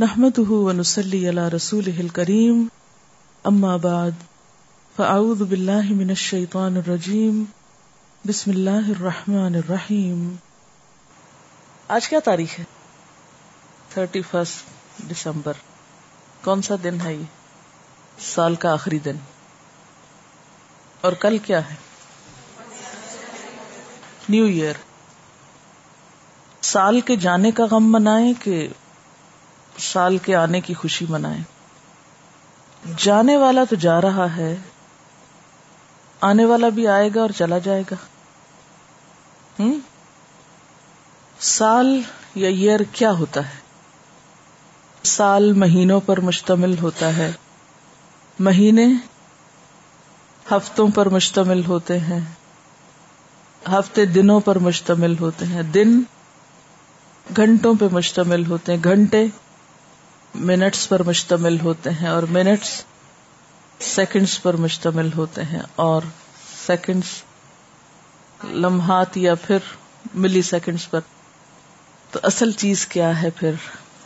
نحمده ونسلي على رسوله الكريم أما بعد فأعوذ بالله من الشيطان الرجيم بسم الله الرحمن الرحيم آج کیا تاریخ ہے؟ Thirty first December. کون سا دن ہے یہ؟ سال کا آخری دن. اور کل کیا ہے؟ New year. سال کے جانے کا غم منائیں کہ سال کے آنے کی خوشی منائیں۔ جانے والا تو جا رہا ہے، آنے والا بھی آئے گا اور چلا جائے گا۔ ہم؟ سال یا ایئر کیا ہوتا ہے؟ سال مہینوں پر مشتمل ہوتا ہے۔ مہینے ہفتوں پر مشتمل ہوتے ہیں۔ ہفتے دنوں پر مشتمل ہوتے ہیں۔ دن گھنٹوں پہ مشتمل ہوتے ہیں۔ گھنٹے منٹس پر مشتمل ہوتے ہیں اور منٹس سیکنڈس پر مشتمل ہوتے ہیں اور سیکنڈس لمحات یا پھر ملی سیکنڈس پر۔ تو اصل چیز کیا ہے پھر؟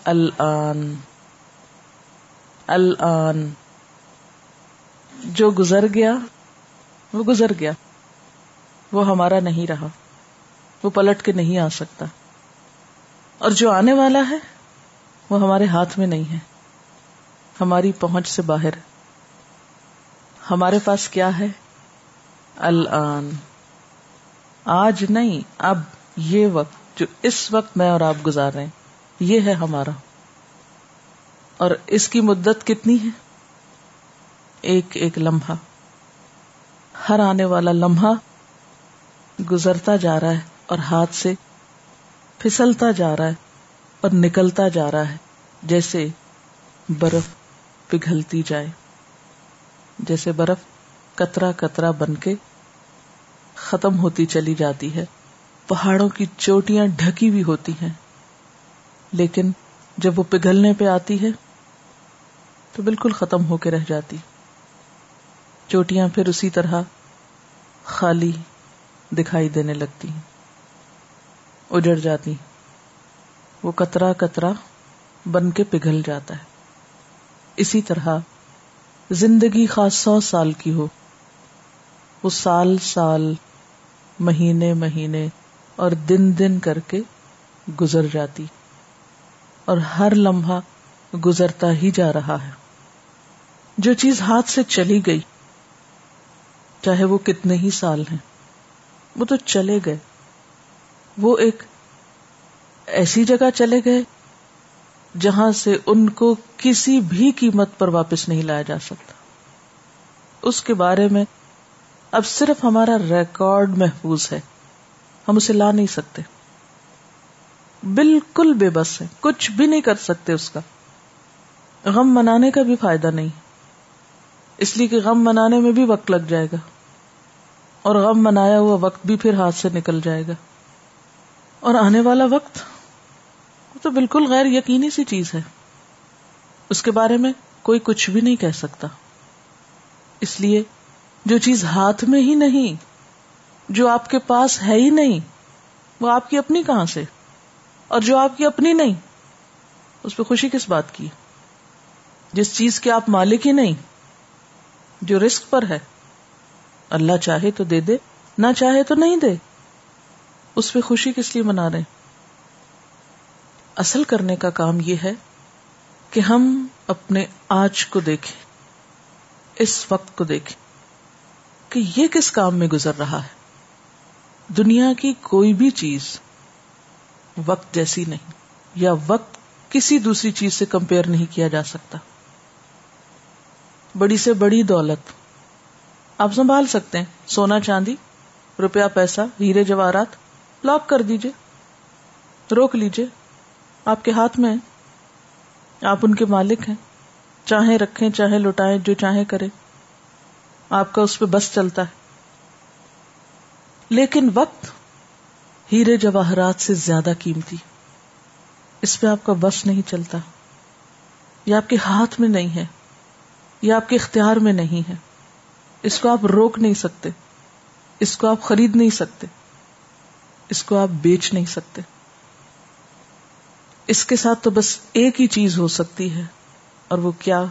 الان۔ الان۔ جو گزر گیا، وہ گزر گیا۔ وہ ہمارا نہیں رہا۔ وہ پلٹ کے نہیں آ سکتا۔ اور جو آنے والا ہے وہ ہمارے ہاتھ میں نہیں ہے۔ ہماری پہنچ سے باہر۔ ہمارے پاس کیا ہے؟ الان۔ آج نہیں، اب، یہ وقت جو اس وقت میں اور آپ گزار رہے ہیں، یہ ہے ہمارا۔ اور اس کی مدت کتنی ہے؟ ایک ایک لمحہ۔ ہر آنے والا لمحہ گزرتا جا رہا ہے اور ہاتھ سے پھسلتا جا رہا ہے۔ اور نکلتا جا رہا ہے جیسے برف پگھلتی جائے، جیسے برف کترا کترا بن کے ختم ہوتی چلی جاتی ہے۔ پہاڑوں کی چوٹیاں ڈھکی بھی ہوتی ہیں۔ لیکن جب وہ پگھلنے پہ آتی ہے تو بالکل ختم ہو کے رہ جاتی۔ چوٹیاں پھر اسی طرح خالی دکھائی دینے لگتی ہیں، اجڑ جاتی وہ کترا کترا بن کے پگھل جاتا ہے۔ اسی طرح زندگی خاص سو سال کی ہو۔ وہ سال سال، مہینے مہینے اور دن دن کر کے گزر جاتی اور ہر لمحہ گزرتا ہی جا رہا ہے۔ جو چیز ہاتھ سے چلی گئی، چاہے وہ کتنے ہی سال ہیں، وہ تو چلے گئے۔ وہ ایک ایسی جگہ چلے گئے جہاں سے ان کو کسی بھی قیمت پر واپس نہیں لایا جا سکتا۔ اس کے بارے میں اب صرف ہمارا ریکارڈ محفوظ ہے۔ ہم اسے لا نہیں سکتے۔ بالکل بے بس ہے۔ کچھ بھی نہیں کر سکتے اس کا۔ غم منانے کا بھی فائدہ نہیں۔ اس لیے کہ غم منانے میں بھی وقت لگ جائے گا۔ اور غم منایا ہوا وقت بھی پھر ہاتھ سے نکل جائے گا۔ اور آنے والا وقت تو بالکل غیر یقینی سی چیز ہے۔ اس کے بارے میں کوئی کچھ بھی نہیں کہہ سکتا۔ اس لیے جو چیز ہاتھ میں ہی نہیں، جو آپ کے پاس ہے ہی نہیں، وہ آپ کی اپنی کہاں سے؟ اور جو آپ کی اپنی نہیں، اس پہ خوشی کس بات کی؟ جس چیز کے آپ مالک ہی نہیں، جو رسک پر ہے۔ اللہ چاہے تو دے دے، نہ چاہے تو نہیں دے۔ اس پہ خوشی کس لیے منا رہے اصل کرنے کا کام یہ ہے کہ ہم اپنے آج کو دیکھیں، اس وقت کو دیکھیں کہ یہ کس کام میں گزر رہا ہے۔ دنیا کی کوئی بھی چیز وقت جیسی نہیں، یا وقت کسی دوسری چیز سے کمپیئر نہیں کیا جا سکتا۔ بڑی سے بڑی دولت۔ آپ سنبھال سکتے ہیں، سونا چاندی، روپیہ پیسہ، ہیرے جواہرات، لاک کر دیجیے روک لیجیے آپ کے ہاتھ میں ہے۔ آپ ان کے مالک ہیں۔ چاہے رکھیں چاہے لوٹائیں جو چاہے کرے آپ کا اس پہ بس چلتا ہے۔ لیکن وقت ہیرے جواہرات سے زیادہ قیمتی۔ اس پہ آپ کا بس نہیں چلتا۔ یہ آپ کے ہاتھ میں نہیں ہے۔ یہ آپ کے اختیار میں نہیں ہے۔ اس کو آپ روک نہیں سکتے۔ اس کو آپ خرید نہیں سکتے۔ اس کو آپ بیچ نہیں سکتے۔ اس کے ساتھ تو بس ایک ہی چیز ہو سکتی ہے، اور وہ کیا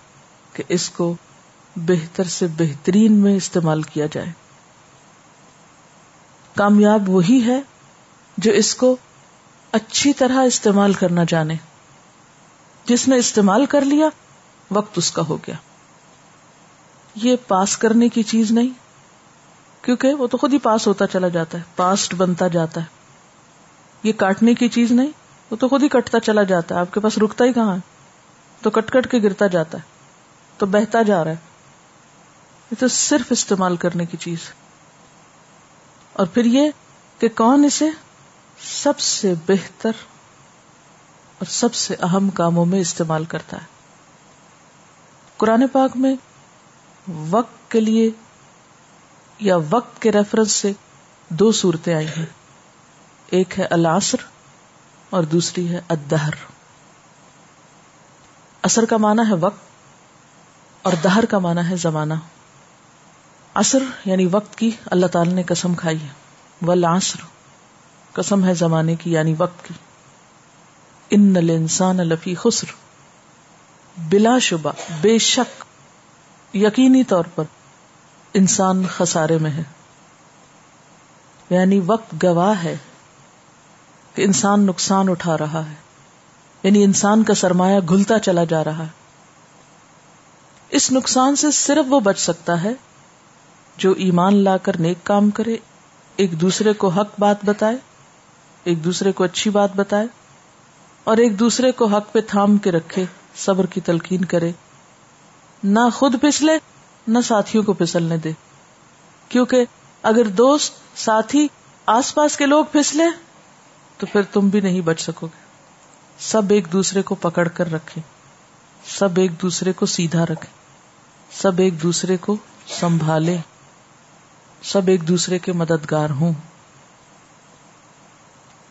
کہ اس کو بہتر سے بہترین میں استعمال کیا جائے۔ کامیاب وہی ہے جو اس کو اچھی طرح استعمال کرنا جانے۔ جس نے استعمال کر لیا، وقت اس کا ہو گیا۔ یہ پاس کرنے کی چیز نہیں، کیونکہ وہ تو خود ہی پاس ہوتا چلا جاتا ہے، پاسٹ بنتا جاتا ہے۔ یہ کاٹنے کی چیز نہیں وہ تو خود ہی کٹتا چلا جاتا ہے۔ آپ کے پاس رکتا ہی کہاں ہے؟ تو کٹ کٹ کے گرتا جاتا ہے۔ تو بہتا جا رہا ہے۔ یہ تو صرف استعمال کرنے کی چیز اور پھر یہ کہ کون اسے سب سے بہتر اور سب سے اہم کاموں میں استعمال کرتا ہے۔ قرآن پاک میں وقت کے لیے یا وقت کے ریفرنس سے دو صورتیں آئی ہیں۔ ایک ہے العصر اور دوسری ہے ادہر اثر کا معنی ہے وقت اور دہر کا معنی ہے زمانہ۔ عصر یعنی وقت کی اللہ تعالی نے قسم کھائی ہے۔ والعصر قسم ہے زمانے کی یعنی وقت کی۔ ان الانسان لفی خسر۔ بلا شبہ، بے شک۔ یقینی طور پر انسان خسارے میں ہے۔ یعنی وقت گواہ ہے۔ کہ انسان نقصان اٹھا رہا ہے۔ یعنی انسان کا سرمایہ گھلتا چلا جا رہا ہے۔ اس نقصان سے صرف وہ بچ سکتا ہے جو ایمان لا کر نیک کام کرے، ایک دوسرے کو حق بات بتائے، ایک دوسرے کو اچھی بات بتائے، اور ایک دوسرے کو حق پہ تھام کے رکھے، صبر کی تلقین کرے۔ نہ خود پسلے نہ ساتھیوں کو پسلنے دے۔ کیونکہ اگر دوست، ساتھی، آس پاس کے لوگ پھسلے تو پھر تم بھی نہیں بچ سکو گے۔ سب ایک دوسرے کو پکڑ کر رکھے۔ سب ایک دوسرے کو سیدھا رکھے۔ سب ایک دوسرے کو سنبھالے۔ سب ایک دوسرے کے مددگار ہوں۔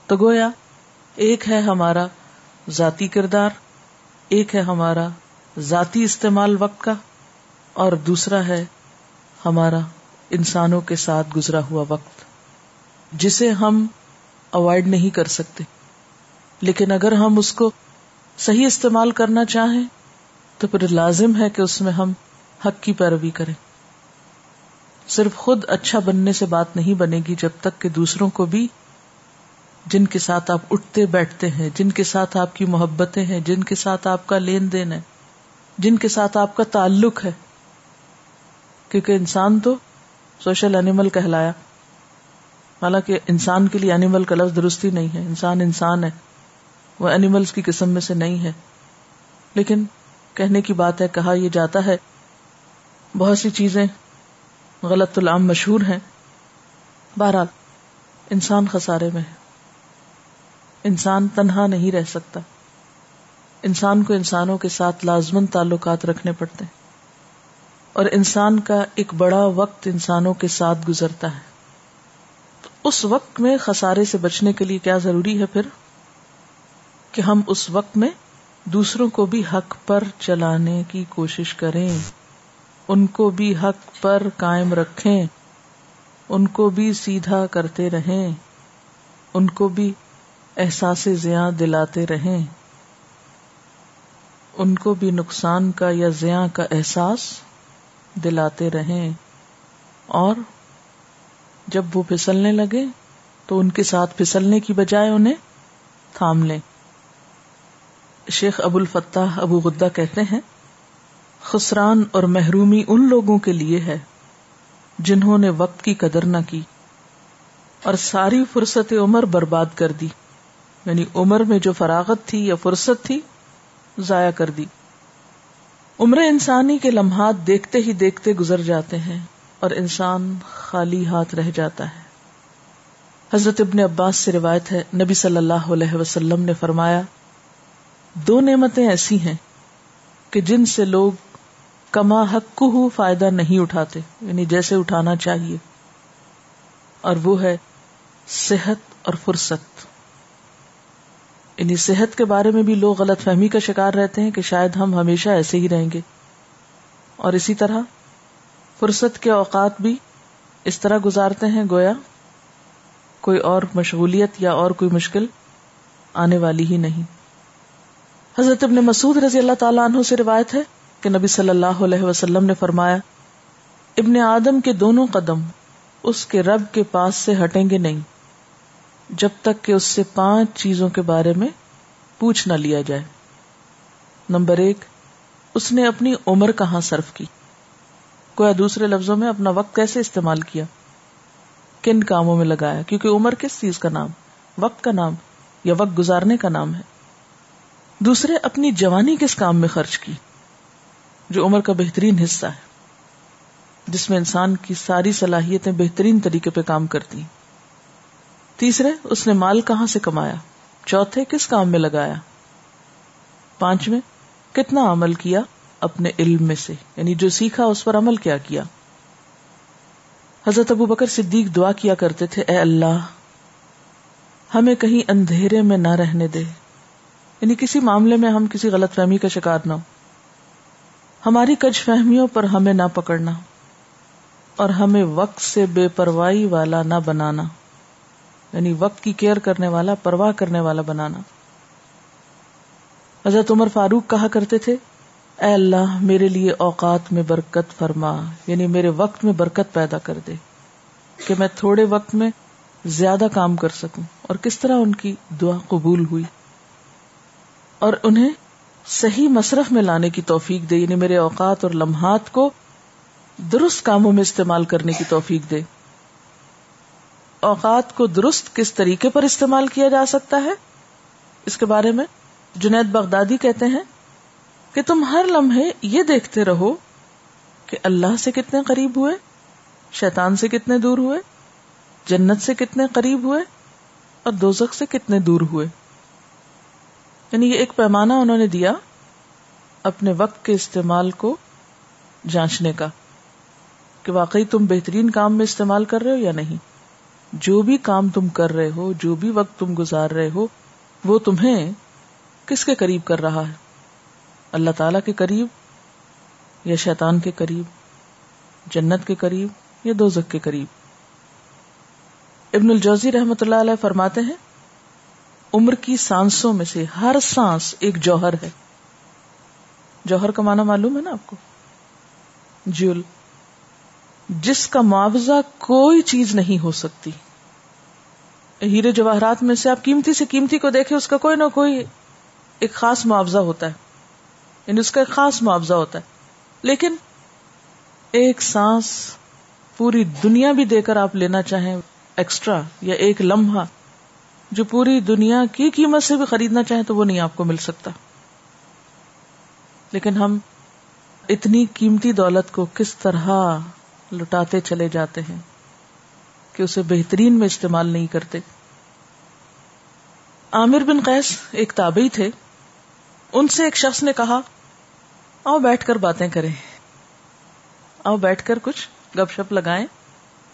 تو گویا، ایک ہے ہمارا ذاتی کردار، ایک ہے ہمارا ذاتی استعمال وقت کا، اور دوسرا ہے ہمارا انسانوں کے ساتھ گزرا ہوا وقت، جسے ہم اوائڈ نہیں کر سکتے۔ لیکن اگر ہم اس کو صحیح استعمال کرنا چاہیں، تو پھر لازم ہے کہ اس میں ہم حق کی پیروی کریں۔ صرف خود اچھا بننے سے بات نہیں بنے گی جب تک کہ دوسروں کو بھی، جن کے ساتھ آپ اٹھتے بیٹھتے ہیں، جن کے ساتھ آپ کی محبتیں ہیں، جن کے ساتھ آپ کا لین دین ہے، جن کے ساتھ آپ کا تعلق ہے۔ کیونکہ انسان تو سوشل اینیمل کہلایا۔ حالانکہ انسان کے لیے اینیمل کا لفظ درستی نہیں ہے۔ انسان انسان ہے۔ وہ اینیملس کی قسم میں سے نہیں ہے۔ لیکن کہنے کی بات ہے، کہا یہ جاتا ہے، بہت سی چیزیں غلط العام مشہور ہیں۔ بہرحال، انسان خسارے میں ہے۔ انسان تنہا نہیں رہ سکتا۔ انسان کو انسانوں کے ساتھ لازمن تعلقات رکھنے پڑتے ہیں۔ اور انسان کا ایک بڑا وقت انسانوں کے ساتھ گزرتا ہے۔ اس وقت میں خسارے سے بچنے کے لیے کیا ضروری ہے پھر؟ کہ ہم اس وقت میں دوسروں کو بھی حق پر چلانے کی کوشش کریں، ان کو بھی حق پر قائم رکھیں، ان کو بھی سیدھا کرتے رہیں، ان کو بھی احساس زیاں دلاتے رہیں۔ ان کو بھی نقصان کا یا زیاں کا احساس دلاتے رہیں اور جب وہ پھسلنے لگے تو ان کے ساتھ پھسلنے کی بجائے انہیں تھام لیں۔ شیخ ابو الفتح ابو غدہ کہتے ہیں، خسران اور محرومی ان لوگوں کے لیے ہے جنہوں نے وقت کی قدر نہ کی اور ساری فرصت عمر برباد کر دی۔ یعنی عمر میں جو فراغت تھی یا فرصت تھی، ضائع کر دی۔ عمر انسانی کے لمحات دیکھتے ہی دیکھتے گزر جاتے ہیں۔ اور انسان خالی ہاتھ رہ جاتا ہے۔ حضرت ابن عباس سے روایت ہے، نبی صلی اللہ علیہ وسلم نے فرمایا، دو نعمتیں ایسی ہیں کہ جن سے لوگ کما حق ہو فائدہ نہیں اٹھاتے یعنی جیسے اٹھانا چاہیے۔ اور وہ ہے صحت اور فرصت۔ یعنی صحت کے بارے میں بھی لوگ غلط فہمی کا شکار رہتے ہیں کہ شاید ہم ہمیشہ ایسے ہی رہیں گے۔ اور اسی طرح فرصت کے اوقات بھی اس طرح گزارتے ہیں گویا کوئی اور مشغولیت یا اور کوئی مشکل آنے والی ہی نہیں۔ حضرت ابن مسعود رضی اللہ تعالیٰ عنہ سے روایت ہے کہ نبی صلی اللہ علیہ وسلم نے فرمایا، ابن آدم کے دونوں قدم اس کے رب کے پاس سے ہٹیں گے نہیں، جب تک کہ اس سے پانچ چیزوں کے بارے میں پوچھ نہ لیا جائے۔ نمبر ایک، اس نے اپنی عمر کہاں صرف کی؟ کوئی دوسرے لفظوں میں اپنا وقت کیسے استعمال کیا؟ کن کاموں میں لگایا؟ کیونکہ عمر کس چیز کا نام؟ وقت کا نام یا وقت گزارنے کا نام ہے۔ دوسرے اپنی جوانی کس کام میں خرچ کی؟ جو عمر کا بہترین حصہ ہے، جس میں انسان کی ساری صلاحیتیں بہترین طریقے پہ کام کرتی تیسرے، اس نے مال کہاں سے کمایا؟ چوتھے، کس کام میں لگایا؟ پانچویں، کتنا عمل کیا؟ اپنے علم میں سے یعنی جو سیکھا، اس پر عمل کیا کیا۔ حضرت ابو بکر صدیق دعا کیا کرتے تھے، اے اللہ، ہمیں کہیں اندھیرے میں نہ رہنے دے۔ یعنی کسی معاملے میں ہم کسی غلط فہمی کا شکار نہ ہو ہماری کج فہمیوں پر ہمیں نہ پکڑنا۔ اور ہمیں وقت سے بے پرواہی والا نہ بنانا۔ یعنی وقت کی کیئر کرنے والا، پرواہ کرنے والا بنانا۔ حضرت عمر فاروق کہا کرتے تھے اے اللہ، میرے لیے اوقات میں برکت فرما یعنی میرے وقت میں برکت پیدا کر دے کہ میں تھوڑے وقت میں زیادہ کام کر سکوں۔ اور کس طرح ان کی دعا قبول ہوئی؟ اور انہیں صحیح مصرف میں لانے کی توفیق دے یعنی میرے اوقات اور لمحات کو درست کاموں میں استعمال کرنے کی توفیق دے۔ اوقات کو درست کس طریقے پر استعمال کیا جا سکتا ہے؟ اس کے بارے میں جنید بغدادی کہتے ہیں۔ کہ تم ہر لمحے یہ دیکھتے رہو کہ اللہ سے کتنے قریب ہوئے، شیطان سے کتنے دور ہوئے، جنت سے کتنے قریب ہوئے اور دوزخ سے کتنے دور ہوئے۔ یعنی یہ ایک پیمانہ انہوں نے دیا اپنے وقت کے استعمال کو جانچنے کا کہ واقعی تم بہترین کام میں استعمال کر رہے ہو یا نہیں۔ جو بھی کام تم کر رہے ہو، جو بھی وقت تم گزار رہے ہو، وہ تمہیں کس کے قریب کر رہا ہے؟ اللہ تعالی کے قریب یا شیطان کے قریب، جنت کے قریب یا دوزک کے قریب؟ ابن الجوزی رحمت اللہ علیہ فرماتے ہیں، عمر کی سانسوں میں سے ہر سانس ایک جوہر ہے۔ جوہر کا معنی معلوم ہے نا آپ کو؟ جیول۔ جس کا معاوضہ کوئی چیز نہیں ہو سکتی۔ ہیرے جواہرات میں سے آپ قیمتی سے قیمتی کو دیکھیں، اس کا کوئی نہ کوئی ایک خاص معاوضہ ہوتا ہے۔ یعنی اس کا ایک خاص معاوضہ ہوتا ہے۔ لیکن ایک سانس پوری دنیا بھی دے کر آپ لینا چاہیں ایکسٹرا یا ایک لمحہ جو پوری دنیا کی قیمت سے بھی خریدنا چاہیں تو وہ نہیں آپ کو مل سکتا۔ لیکن ہم اتنی قیمتی دولت کو کس طرح لٹاتے چلے جاتے ہیں کہ اسے بہترین میں استعمال نہیں کرتے۔ عامر بن قیس ایک تابعی تھے۔ ان سے ایک شخص نے کہا، آؤ بیٹھ کر باتیں کریں۔ آؤ بیٹھ کر کچھ گپ شپ لگائیں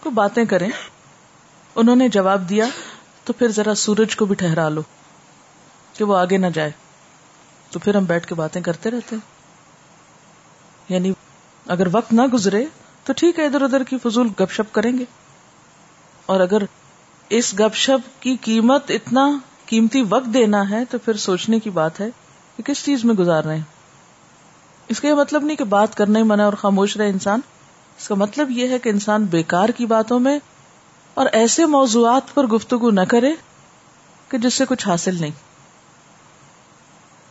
کو باتیں کریں۔ انہوں نے جواب دیا، تو پھر ذرا سورج کو بھی ٹھہرا لو، کہ وہ آگے نہ جائے۔ تو پھر ہم بیٹھ کے باتیں کرتے رہتے یعنی اگر وقت نہ گزرے، تو ٹھیک ہے، ادھر ادھر کی فضول گپ شپ کریں گے۔ اور اگر اس گپ شپ کی قیمت اتنا قیمتی وقت دینا ہے، تو پھر سوچنے کی بات ہے کہ کس چیز میں گزار رہے ہیں؟ اس کا یہ مطلب نہیں کہ بات کرنا ہی منع اور خاموش رہے انسان۔ اس کا مطلب یہ ہے کہ انسان بیکار کی باتوں میں اور ایسے موضوعات پر گفتگو نہ کرے کہ جس سے کچھ حاصل نہیں۔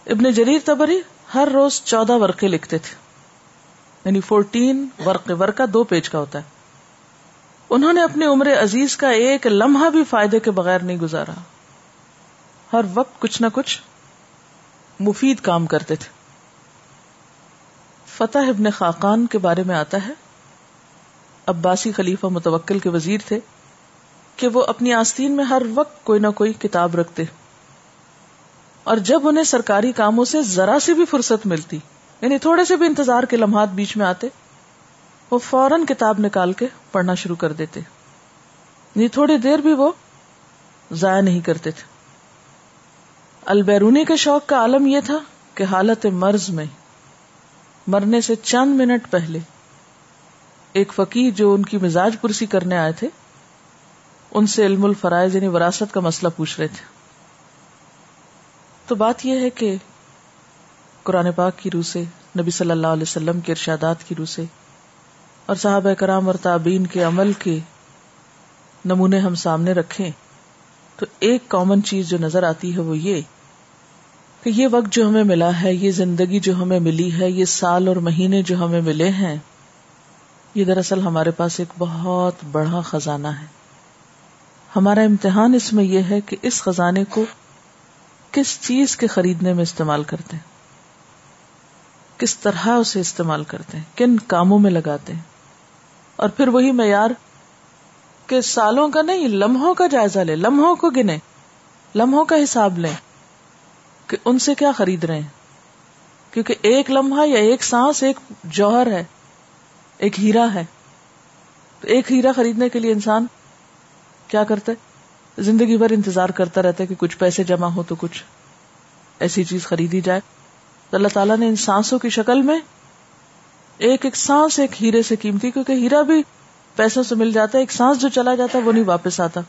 ابن جریر تبری ہر روز چودہ ورقے لکھتے تھے۔ یعنی فورٹین ورقے، ورقہ دو پیج کا ہوتا ہے۔ انہوں نے اپنے عمر عزیز کا ایک لمحہ بھی فائدے کے بغیر نہیں گزارا۔ ہر وقت کچھ نہ کچھ مفید کام کرتے تھے۔ فتح ابن خاقان کے بارے میں آتا ہے۔ عباسی خلیفہ متوکل کے وزیر تھے کہ وہ اپنی آستین میں ہر وقت کوئی نہ کوئی کتاب رکھتے۔ اور جب انہیں سرکاری کاموں سے ذرا سی بھی فرصت ملتی یعنی تھوڑے سے بھی انتظار کے لمحات بیچ میں آتے، وہ فوراً کتاب نکال کے پڑھنا شروع کر دیتے۔ یعنی تھوڑی دیر بھی وہ ضائع نہیں کرتے تھے۔ البیرونی کے شوق کا عالم یہ تھا کہ حالت مرض میں، مرنے سے چند منٹ پہلے، ایک فقیر جو ان کی مزاج پرسی کرنے آئے تھے، ان سے علم الفرائض یعنی وراثت کا مسئلہ پوچھ رہے تھے۔ تو بات یہ ہے کہ قرآن پاک کی روح سے، نبی صلی اللہ علیہ وسلم کے ارشادات کی روح سے، اور صحابہ کرام اور تابین کے عمل کے نمونے ہم سامنے رکھیں، تو ایک کامن چیز جو نظر آتی ہے وہ یہ کہ یہ وقت جو ہمیں ملا ہے، یہ زندگی جو ہمیں ملی ہے، یہ سال اور مہینے جو ہمیں ملے ہیں، یہ دراصل ہمارے پاس ایک بہت بڑا خزانہ ہے۔ ہمارا امتحان اس میں یہ ہے کہ اس خزانے کو کس چیز کے خریدنے میں استعمال کرتے ہیں؟ کس طرح اسے استعمال کرتے ہیں؟ کن کاموں میں لگاتے ہیں؟ اور پھر وہی معیار کہ سالوں کا نہیں، لمحوں کا جائزہ لے لمحوں کو گنے لمحوں کا حساب لیں۔ کہ ان سے کیا خرید رہے ہیں؟ کیونکہ ایک لمحہ یا ایک سانس ایک جوہر ہے، ایک ہیرا ہے۔ تو ایک ہیرا خریدنے کے لیے انسان کیا کرتا ہے؟ زندگی بھر انتظار کرتا رہتا ہے کہ کچھ پیسے جمع ہو تو کچھ ایسی چیز خریدی جائے۔ تو اللہ تعالیٰ نے ان سانسوں کی شکل میں ایک ایک سانس ایک ہیرے سے قیمتی، کیونکہ ہیرا بھی پیسوں سے مل جاتا ہے، ایک سانس جو چلا جاتا ہے وہ نہیں واپس آتا۔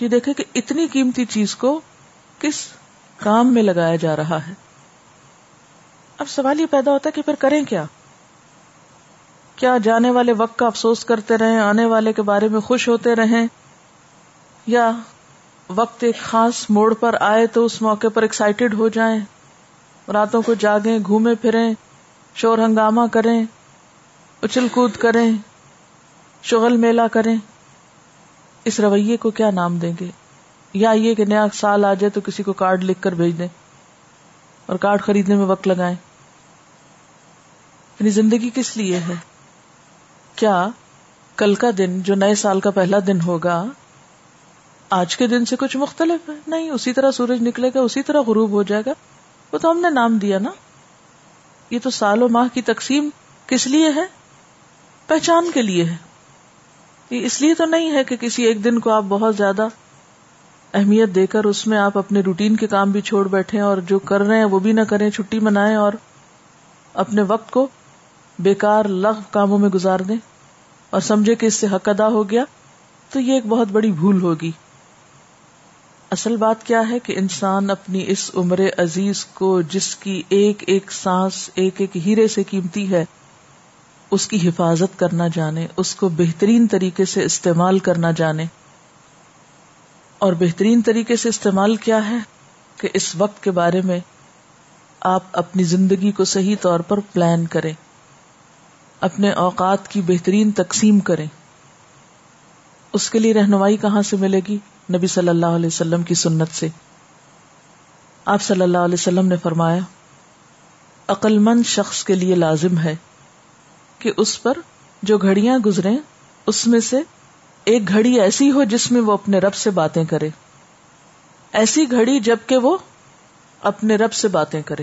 یہ دیکھے کہ اتنی قیمتی چیز کو کس کام میں لگایا جا رہا ہے۔ اب سوال یہ پیدا ہوتا ہے کہ پھر کریں کیا؟ کیا جانے والے وقت کا افسوس کرتے رہیں، آنے والے کے بارے میں خوش ہوتے رہیں؟ یا وقت ایک خاص موڑ پر آئے تو اس موقع پر ایکسائٹیڈ ہو جائیں، راتوں کو جاگیں گھومے پھریں، شور ہنگامہ کریں، اچل کود کریں، شغل میلہ کریں۔ اس رویے کو کیا نام دیں گے؟ یا یہ کہ نیا سال آ جائے تو کسی کو کارڈ لکھ کر بھیج دیں اور کارڈ خریدنے میں وقت لگائیں۔ یعنی زندگی کس لیے ہے؟ کیا کل کا دن جو نئے سال کا پہلا دن ہوگا، آج کے دن سے کچھ مختلف ہے؟ نہیں، اسی طرح سورج نکلے گا، اسی طرح غروب ہو جائے گا۔ وہ تو ہم نے نام دیا نا۔ یہ تو سال و ماہ کی تقسیم کس لیے ہے؟ پہچان کے لیے ہے۔ یہ اس لیے تو نہیں ہے کہ کسی ایک دن کو آپ بہت زیادہ اہمیت دے کر اس میں آپ اپنے روٹین کے کام بھی چھوڑ بیٹھے اور جو کر رہے ہیں وہ بھی نہ کریں، چھٹی منائیں اور اپنے وقت کو بیکار لغ کاموں میں گزار دیں اور سمجھے کہ اس سے حق ادا ہو گیا تو یہ ایک بہت بڑی بھول ہوگی۔ اصل بات کیا ہے کہ انسان اپنی اس عمر عزیز کو جس کی ایک ایک سانس، ایک ایک ہیرے سے قیمتی ہے، اس کی حفاظت کرنا جانے، اس کو بہترین طریقے سے استعمال کرنا جانے۔ اور بہترین طریقے سے استعمال کیا ہے کہ اس وقت کے بارے میں آپ اپنی زندگی کو صحیح طور پر پلان کریں، اپنے اوقات کی بہترین تقسیم کریں۔ اس کے لیے رہنمائی کہاں سے ملے گی؟ نبی صلی اللہ علیہ وسلم کی سنت سے۔ آپ صلی اللہ علیہ وسلم نے فرمایا، عقل مند شخص کے لیے لازم ہے کہ اس پر جو گھڑیاں گزرے اس میں سے ایک گھڑی ایسی ہو جس میں وہ اپنے رب سے باتیں کرے۔ ایسی گھڑی جبکہ وہ اپنے رب سے باتیں کرے۔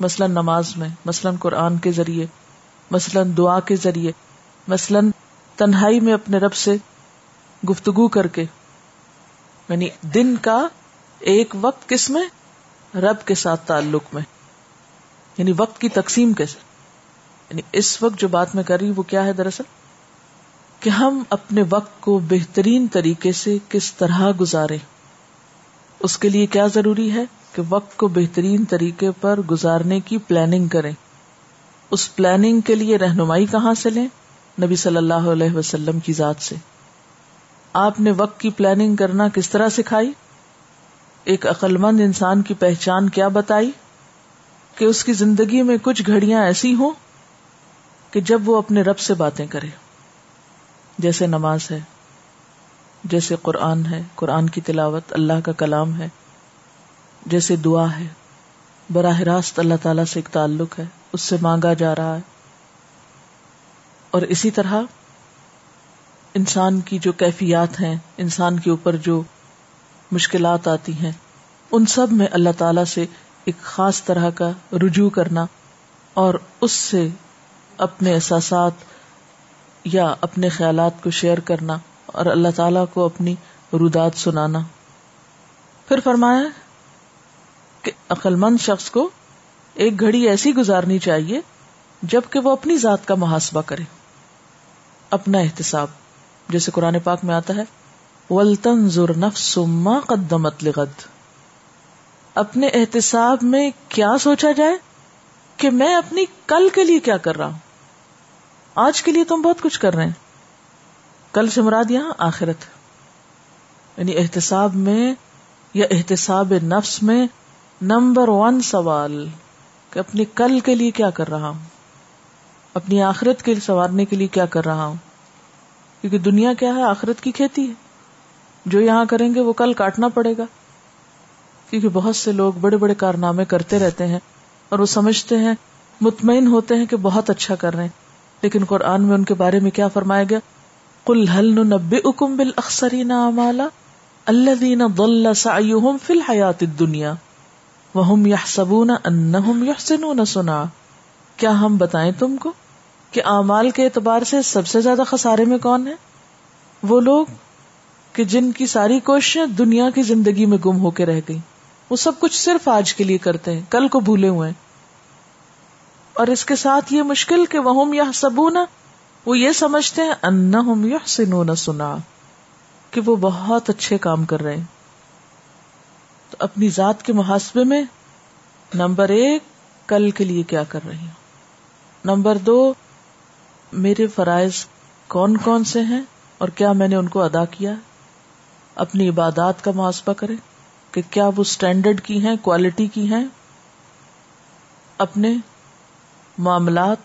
مثلاً نماز میں، مثلاً قرآن کے ذریعے، مثلاً دعا کے ذریعے، مثلاً تنہائی میں اپنے رب سے گفتگو کر کے۔ یعنی دن کا ایک وقت کس میں؟ رب کے ساتھ تعلق میں۔ یعنی وقت کی تقسیم کیسے؟ یعنی اس وقت جو بات میں کر رہی وہ کیا ہے دراصل؟ کہ ہم اپنے وقت کو بہترین طریقے سے کس طرح گزارے اس کے لیے کیا ضروری ہے کہ وقت کو بہترین طریقے پر گزارنے کی پلاننگ کریں۔ اس پلاننگ کے لیے رہنمائی کہاں سے لیں؟ نبی صلی اللہ علیہ وسلم کی ذات سے۔ آپ نے وقت کی پلاننگ کرنا کس طرح سکھائی؟ ایک عقلمند انسان کی پہچان کیا بتائی؟ کہ اس کی زندگی میں کچھ گھڑیاں ایسی ہوں کہ جب وہ اپنے رب سے باتیں کرے۔ جیسے نماز ہے، جیسے قرآن ہے، قرآن کی تلاوت اللہ کا کلام ہے، جیسے دعا ہے، براہ راست اللہ تعالی سے ایک تعلق ہے، اس سے مانگا جا رہا ہے۔ اور اسی طرح انسان کی جو کیفیات ہیں، انسان کے اوپر جو مشکلات آتی ہیں، ان سب میں اللہ تعالی سے ایک خاص طرح کا رجوع کرنا اور اس سے اپنے احساسات یا اپنے خیالات کو شیئر کرنا اور اللہ تعالی کو اپنی رودات سنانا۔ پھر فرمایا کہ عقلمند شخص کو ایک گھڑی ایسی گزارنی چاہیے جبکہ وہ اپنی ذات کا محاسبہ کرے۔ اپنا احتساب، جیسے قرآن پاک میں آتا ہے ولطن ضر نفس قدمت لغد۔ اپنے احتساب میں کیا سوچا جائے کہ میں اپنی کل کے لیے کیا کر رہا ہوں؟ آج کے لیے تم بہت کچھ کر رہے ہیں۔ کل سے مراد یہاں آخرت۔ یعنی احتساب میں یا احتساب نفس میں نمبر ون سوال کہ اپنی کل کے لیے کیا کر رہا ہوں؟ اپنی آخرت کے سنوارنے کے لیے کیا کر رہا ہوں؟ کیونکہ دنیا کیا ہے؟ آخرت کی کھیتی ہے۔ جو یہاں کریں گے وہ کل کاٹنا پڑے گا۔ کیونکہ بہت سے لوگ بڑے بڑے کارنامے کرتے رہتے ہیں اور وہ سمجھتے ہیں، مطمئن ہوتے ہیں کہ بہت اچھا کر رہے ہیں۔ لیکن قرآن میں ان کے بارے میں کیا فرمایا گیا؟ کل حل نبے اکم بل اکثری نامالا اللہ دین فی الحیات دنیا وہ یا سبون ان سنا کیا ہم بتائیں تم کو کہ اعمال کے اعتبار سے سب سے زیادہ خسارے میں کون ہے وہ لوگ کہ جن کی ساری کوششیں دنیا کی زندگی میں گم ہو کے رہ گئی وہ سب کچھ صرف آج کے لیے کرتے ہیں، کل کو بھولے ہوئے ہیں۔ اور اس کے ساتھ یہ مشکل کہ وہ یا سبونا وہ یہ سمجھتے ہیں ان یا سنو سنا، کہ وہ بہت اچھے کام کر رہے ہیں۔ تو اپنی ذات کے محاسبے میں نمبر ایک، کل کے لیے کیا کر رہی ہوں نمبر دو، میرے فرائض کون کون سے ہیں اور کیا میں نے ان کو ادا کیا؟ اپنی عبادات کا محاسبہ کرے کہ کیا وہ اسٹینڈرڈ کی ہیں کوالٹی کی ہیں؟ اپنے معاملات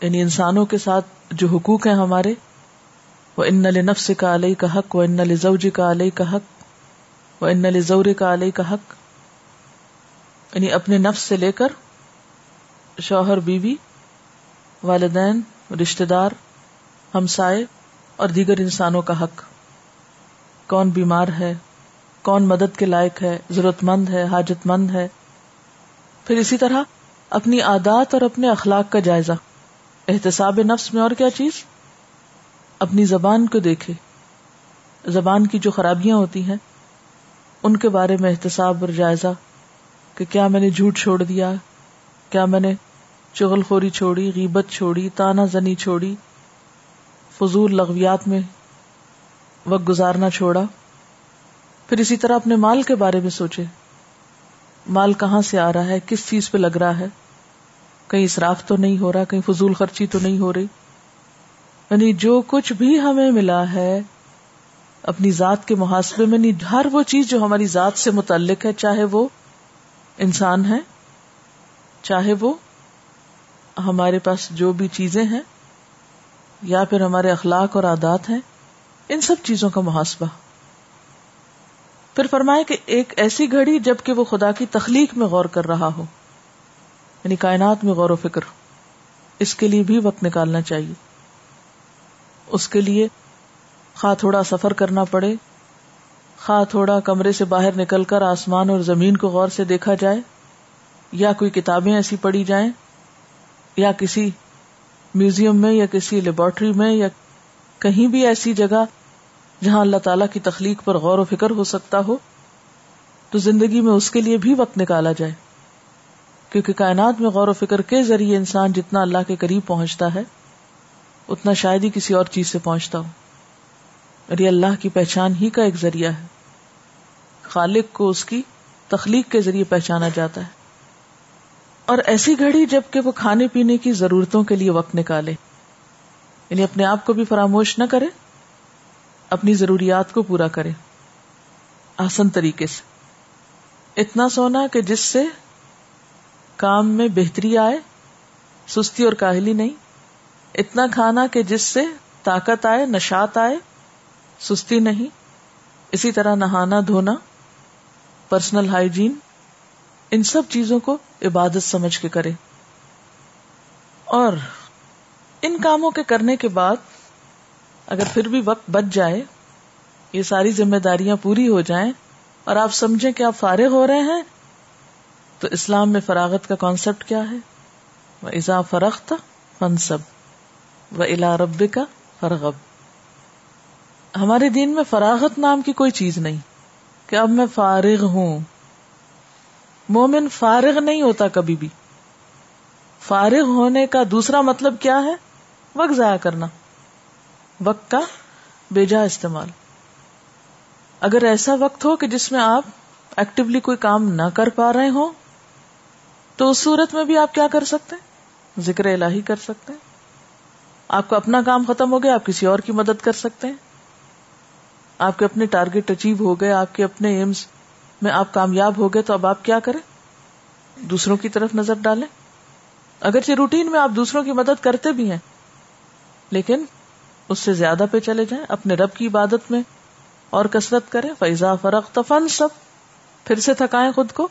یعنی انسانوں کے ساتھ جو حقوق ہیں ہمارے وہ ان نفس کا علیہ کا حق و ان لوجی کا علیہ کا حق وہ ان زور کا علیہ کا حق۔ یعنی اپنے نفس سے لے کر شوہر، بیوی، والدین رشتے دار، ہمسائے اور دیگر انسانوں کا حق۔ کون بیمار ہے، کون مدد کے لائق ہے ضرورت مند ہے حاجت مند ہے۔ پھر اسی طرح اپنی عادات اور اپنے اخلاق کا جائزہ۔ احتساب نفس میں اور کیا چیز؟ اپنی زبان کو دیکھے۔ زبان کی جو خرابیاں ہوتی ہیں، ان کے بارے میں احتساب اور جائزہ کہ کیا میں نے جھوٹ چھوڑ دیا، کیا میں نے چغل خوری چھوڑی، غیبت چھوڑی، تانا زنی چھوڑی، فضول لغویات میں وقت گزارنا چھوڑا۔ پھر اسی طرح اپنے مال کے بارے میں سوچے۔ مال کہاں سے آ رہا ہے؟ کس چیز پہ لگ رہا ہے؟ کہیں اصراف تو نہیں ہو رہا، کہیں فضول خرچی تو نہیں ہو رہی۔ یعنی جو کچھ بھی ہمیں ملا ہے، اپنی ذات کے محاسبے میں نہیں ہر وہ چیز جو ہماری ذات سے متعلق ہے، چاہے وہ انسان ہے، چاہے وہ ہمارے پاس جو بھی چیزیں ہیں، یا پھر ہمارے اخلاق اور عادات ہیں، ان سب چیزوں کا محاسبہ۔ پھر فرمائے کہ ایک ایسی گھڑی جبکہ وہ خدا کی تخلیق میں غور کر رہا ہو یعنی کائنات میں غور و فکر، اس کے لیے بھی وقت نکالنا چاہیے۔ اس کے لیے خواہ تھوڑا سفر کرنا پڑے، خواہ تھوڑا کمرے سے باہر نکل کر آسمان اور زمین کو غور سے دیکھا جائے، یا کوئی کتابیں ایسی پڑھی جائیں، یا کسی میوزیم میں، یا کسی لیبورٹری میں، یا کہیں بھی ایسی جگہ جہاں اللہ تعالی کی تخلیق پر غور و فکر ہو سکتا ہو، تو زندگی میں اس کے لیے بھی وقت نکالا جائے۔ کیونکہ کائنات میں غور و فکر کے ذریعے انسان جتنا اللہ کے قریب پہنچتا ہے، اتنا شاید ہی کسی اور چیز سے پہنچتا ہو۔ اور یہ اللہ کی پہچان ہی کا ایک ذریعہ ہے۔ خالق کو اس کی تخلیق کے ذریعے پہچانا جاتا ہے۔ اور ایسی گھڑی جبکہ وہ کھانے پینے کی ضرورتوں کے لیے وقت نکالے یعنی اپنے آپ کو بھی فراموش نہ کرے اپنی ضروریات کو پورا کرے۔ آسن طریقے سے۔ اتنا سونا کہ جس سے کام میں بہتری آئے، سستی اور کاہلی نہیں۔ اتنا کھانا کہ جس سے طاقت آئے نشات آئے، سستی نہیں۔ اسی طرح نہانا، دھونا، پرسنل ہائیجین، ان سب چیزوں کو عبادت سمجھ کے کرے۔ اور ان کاموں کے کرنے کے بعد اگر پھر بھی وقت بچ جائے، یہ ساری ذمہ داریاں پوری ہو جائیں اور آپ سمجھیں کہ آپ فارغ ہو رہے ہیں، تو اسلام میں فراغت کا کانسیپٹ کیا ہے؟ وہ ایزا فرخت فنسب و الا رب کا فرغب ہمارے دین میں فراغت نام کی کوئی چیز نہیں کہ اب میں فارغ ہوں۔ مومن فارغ نہیں ہوتا کبھی بھی۔ فارغ ہونے کا دوسرا مطلب کیا ہے؟ وقت ضائع کرنا۔ وقت کا بے جا استعمال۔ اگر ایسا وقت ہو کہ جس میں آپ ایکٹیولی کوئی کام نہ کر پا رہے ہوں، تو اس صورت میں بھی آپ کیا کر سکتے ہیں؟ ذکر الہی کر سکتے ہیں۔ آپ کا اپنا کام ختم ہو گیا، آپ کسی اور کی مدد کر سکتے ہیں۔ آپ کے اپنے ٹارگیٹ اچیو ہو گئے، آپ کے اپنے ایمز میں آپ کامیاب ہو گئے، تو اب آپ کیا کریں؟ دوسروں کی طرف نظر ڈالیں۔ اگرچہ روٹین میں آپ دوسروں کی مدد کرتے بھی ہیں، لیکن اس سے زیادہ پہ چلے جائیں، اپنے رب کی عبادت میں اور کثرت کریں۔ فیضا فرق تفن سب پھر سے تھکائیں خود کو۔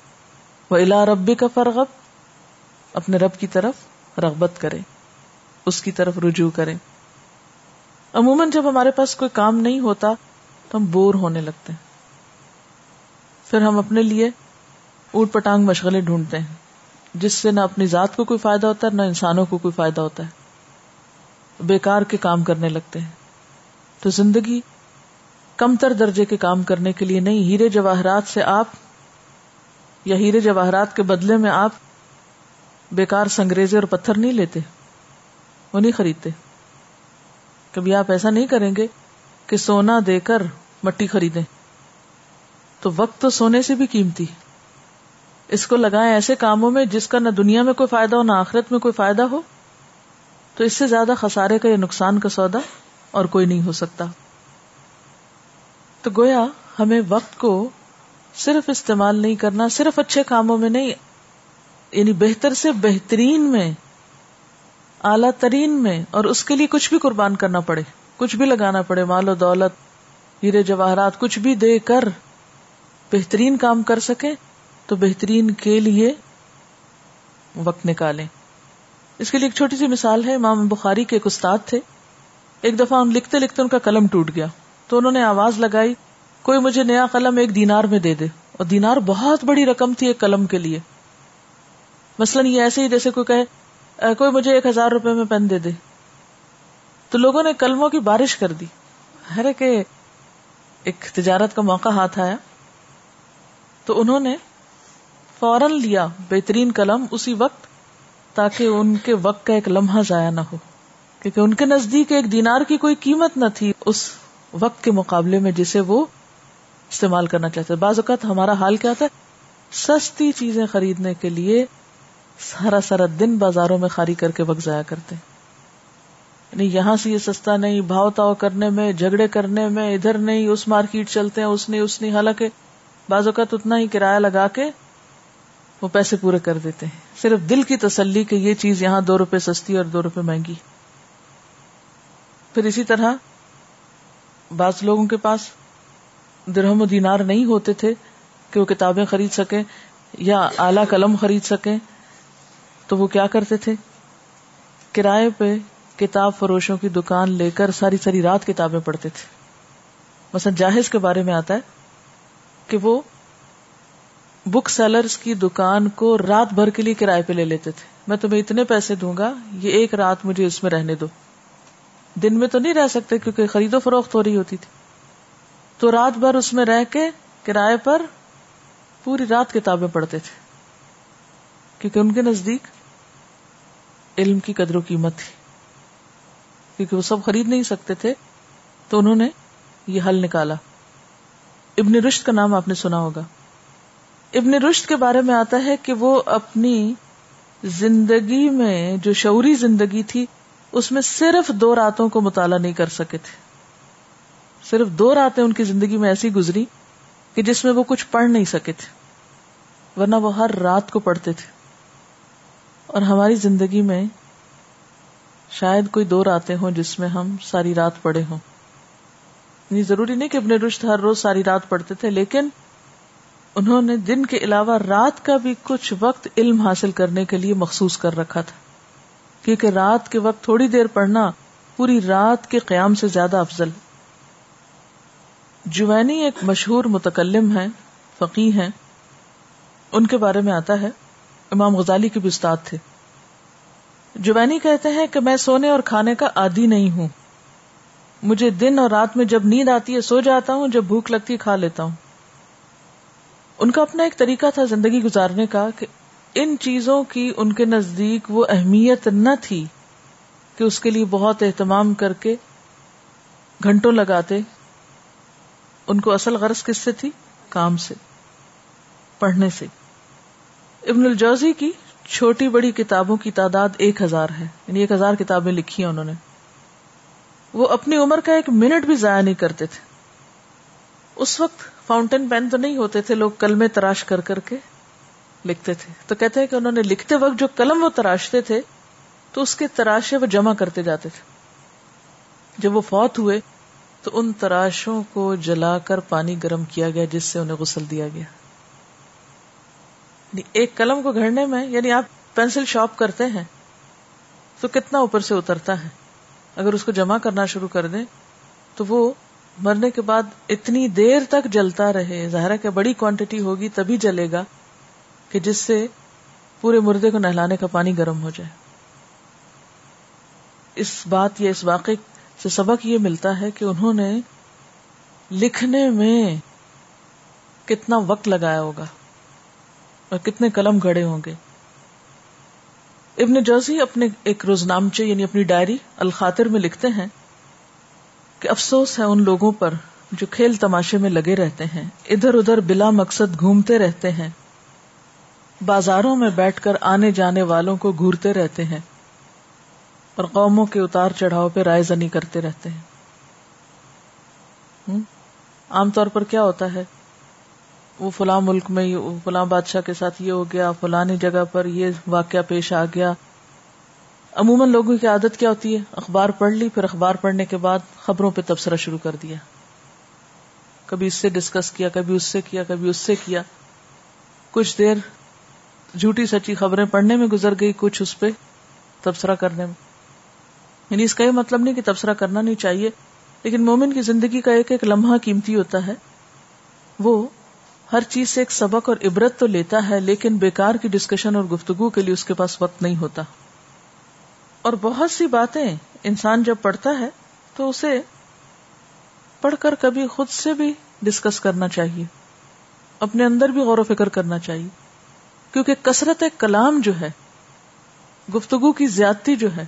وہ الا ربی کا فرغب اپنے رب کی طرف رغبت کریں، اس کی طرف رجوع کریں۔ عموماً جب ہمارے پاس کوئی کام نہیں ہوتا، تو ہم بور ہونے لگتے ہیں۔ پھر ہم اپنے لیے اوٹ پٹانگ مشغلے ڈھونڈتے ہیں، جس سے نہ اپنی ذات کو کوئی فائدہ ہوتا ہے، نہ انسانوں کو کوئی فائدہ ہوتا ہے۔ بیکار کے کام کرنے لگتے ہیں۔ تو زندگی کم تر درجے کے کام کرنے کے لیے نہیں، ہیرے جواہرات سے آپ یا ہیرے جواہرات کے بدلے میں آپ بیکار سنگریزے اور پتھر نہیں لیتے وہ نہیں خریدتے۔ کبھی آپ ایسا نہیں کریں گے کہ سونا دے کر مٹی خریدیں۔ تو وقت تو سونے سے بھی قیمتی۔ اس کو لگائیں ایسے کاموں میں جس کا نہ دنیا میں کوئی فائدہ ہو، نہ آخرت میں کوئی فائدہ ہو۔ تو اس سے زیادہ خسارے کا یا نقصان کا سودا اور کوئی نہیں ہو سکتا۔ تو گویا ہمیں وقت کو صرف استعمال نہیں کرنا، صرف اچھے کاموں میں نہیں یعنی بہتر سے بہترین میں، اعلی ترین میں، اور اس کے لیے کچھ بھی قربان کرنا پڑے، کچھ بھی لگانا پڑے، مال و دولت، ہیرے جواہرات، کچھ بھی دے کر بہترین کام کر سکے تو بہترین کے لیے وقت نکالیں۔ اس کے لیے ایک چھوٹی سی مثال ہے، امام بخاری کے ایک استاد تھے۔ ایک دفعہ ہم لکھتے لکھتے ان کا قلم ٹوٹ گیا۔ تو انہوں نے آواز لگائی، کوئی مجھے نیا قلم ایک دینار میں دے دے۔ اور دینار بہت بڑی رقم تھی ایک قلم کے لیے۔ مثلاً یہ ایسے ہی جیسے کوئی کہے کوئی مجھے ایک ہزار روپے میں پین دے دے۔ تو لوگوں نے کلموں کی بارش کر دی۔ ہر ایک تجارت کا موقع ہاتھ آیا۔ تو انہوں نے فوراً لیا بہترین قلم، اسی وقت تاکہ ان کے وقت کا ایک لمحہ ضائع نہ ہو۔ کیونکہ ان کے نزدیک ایک دینار کی کوئی قیمت نہ تھی اس وقت کے مقابلے میں جسے وہ استعمال کرنا چاہتے بعض اوقات ہمارا حال کیا تھا؟ سستی چیزیں خریدنے کے لیے سارا سارا دن بازاروں میں خالی کر کے وقت ضائع کرتے۔ یعنی یہاں سے یہ سستا نہیں، بھاؤ تاؤ کرنے میں، جھگڑے کرنے میں، ادھر نہیں، اس مارکیٹ چلتے ہیں، اس نے اس نے حالانکہ بعض اوقات اتنا ہی کرایہ لگا کے وہ پیسے پورے کر دیتے ہیں۔ صرف دل کی تسلی کہ یہ چیز یہاں دو روپے سستی اور دو روپے مہنگی۔ پھر اسی طرح بعض لوگوں کے پاس درہم و دینار نہیں ہوتے تھے کہ وہ کتابیں خرید سکیں یا اعلی قلم خرید سکیں، تو وہ کیا کرتے تھے؟ کرائے پہ کتاب فروشوں کی دکان لے کر ساری ساری رات کتابیں پڑھتے تھے۔ مثلا جاہز کے بارے میں آتا ہے کہ وہ بک سیلرز کی دکان کو رات بھر کے لیے کرائے پہ لے لیتے تھے۔ میں تمہیں اتنے پیسے دوں گا، یہ ایک رات مجھے اس میں رہنے دو۔ دن میں تو نہیں رہ سکتے کیونکہ خرید و فروخت ہو رہی ہوتی تھی۔ تو رات بھر اس میں رہ کے کرائے پر پوری رات کتابیں پڑھتے تھے۔ کیونکہ ان کے نزدیک علم کی قدر و قیمت تھی۔ کیونکہ وہ سب خرید نہیں سکتے تھے، تو انہوں نے یہ حل نکالا۔ ابن رشت کا نام آپ نے سنا ہوگا۔ ابن رشت کے بارے میں آتا ہے کہ وہ اپنی زندگی میں جو شعوری زندگی تھی، اس میں صرف دو راتوں کو مطالعہ نہیں کر سکے تھے۔ صرف دو راتیں ان کی زندگی میں ایسی گزری کہ جس میں وہ کچھ پڑھ نہیں سکے تھے، ورنہ وہ ہر رات کو پڑھتے تھے۔ اور ہماری زندگی میں شاید کوئی دو راتیں ہوں جس میں ہم ساری رات پڑے ہوں۔ یعنی ضروری نہیں کہ اپنے رشت ہر روز ساری رات پڑھتے تھے، لیکن انہوں نے دن کے علاوہ رات کا بھی کچھ وقت علم حاصل کرنے کے لیے مخصوص کر رکھا تھا۔ کیونکہ رات کے وقت تھوڑی دیر پڑھنا پوری رات کے قیام سے زیادہ افضل۔ جوینی ایک مشہور متکلم ہے فقی ہیں۔ ان کے بارے میں آتا ہے۔ امام غزالی کے بھی استاد تھے۔ جوینی کہتے ہیں کہ میں سونے اور کھانے کا عادی نہیں ہوں۔ مجھے دن اور رات میں جب نیند آتی ہے، سو جاتا ہوں، جب بھوک لگتی ہے، کھا لیتا ہوں۔ ان کا اپنا ایک طریقہ تھا زندگی گزارنے کا کہ ان چیزوں کی ان کے نزدیک وہ اہمیت نہ تھی کہ اس کے لیے بہت اہتمام کر کے گھنٹوں لگاتے۔ ان کو اصل غرض کس سے تھی؟ کام سے، پڑھنے سے۔ ابن الجوزی کی چھوٹی بڑی کتابوں کی تعداد ایک ہزار ہے یعنی ایک ہزار کتابیں لکھی ہیں انہوں نے۔ وہ اپنی عمر کا ایک منٹ بھی ضائع نہیں کرتے تھے۔ اس وقت فاؤنٹین پین تو نہیں ہوتے تھے، لوگ کلمے تراش کر کر کے لکھتے تھے۔ تو کہتے ہیں کہ انہوں نے لکھتے وقت جو قلم وہ تراشتے تھے، تو اس کے تراشے وہ جمع کرتے جاتے تھے۔ جب وہ فوت ہوئے، تو ان تراشوں کو جلا کر پانی گرم کیا گیا، جس سے انہیں غسل دیا گیا۔ یعنی ایک قلم کو گھڑنے میں یعنی آپ پینسل شارپ کرتے ہیں، تو کتنا اوپر سے اترتا ہے؟ اگر اس کو جمع کرنا شروع کر دیں، تو وہ مرنے کے بعد اتنی دیر تک جلتا رہے ظاہر کہ بڑی کوانٹٹی ہوگی تبھی جلے گا کہ جس سے پورے مردے کو نہلانے کا پانی گرم ہو جائے۔ اس بات یا اس واقع سے سبق یہ ملتا ہے کہ انہوں نے لکھنے میں کتنا وقت لگایا ہوگا اور کتنے قلم گڑے ہوں گے۔ ابن جوزی اپنے ایک روزنامچے یعنی اپنی ڈائری الخاطر میں لکھتے ہیں کہ افسوس ہے ان لوگوں پر جو کھیل تماشے میں لگے رہتے ہیں، ادھر ادھر بلا مقصد گھومتے رہتے ہیں۔ بازاروں میں بیٹھ کر آنے جانے والوں کو گورتے رہتے ہیں اور قوموں کے اتار چڑھاؤ پہ رائے زنی کرتے رہتے ہیں۔ عام طور پر کیا ہوتا ہے؟ وہ فلاں ملک میں فلاں بادشاہ کے ساتھ یہ ہو گیا، فلانی جگہ پر یہ واقعہ پیش آ گیا۔ عموماً لوگوں کی عادت کیا ہوتی ہے؟ اخبار پڑھ لی، پھر اخبار پڑھنے کے بعد خبروں پہ تبصرہ شروع کر دیا۔ کبھی اس سے ڈسکس کیا، کبھی اس سے کیا، کبھی اس سے کیا۔ کچھ دیر جھوٹی سچی خبریں پڑھنے میں گزر گئی، کچھ اس پہ تبصرہ کرنے میں۔ یعنی اس کا یہ مطلب نہیں کہ تبصرہ کرنا نہیں چاہیے، لیکن مومن کی زندگی کا ایک ایک لمحہ قیمتی ہوتا ہے۔ وہ ہر چیز سے ایک سبق اور عبرت تو لیتا ہے، لیکن بیکار کی ڈسکشن اور گفتگو کے لیے اس کے پاس وقت نہیں ہوتا۔ اور بہت سی باتیں انسان جب پڑھتا ہے تو اسے پڑھ کر کبھی خود سے بھی ڈسکس کرنا چاہیے۔ اپنے اندر بھی غور و فکر کرنا چاہیے۔ کیونکہ کثرت کلام جو ہے، گفتگو کی زیادتی جو ہے،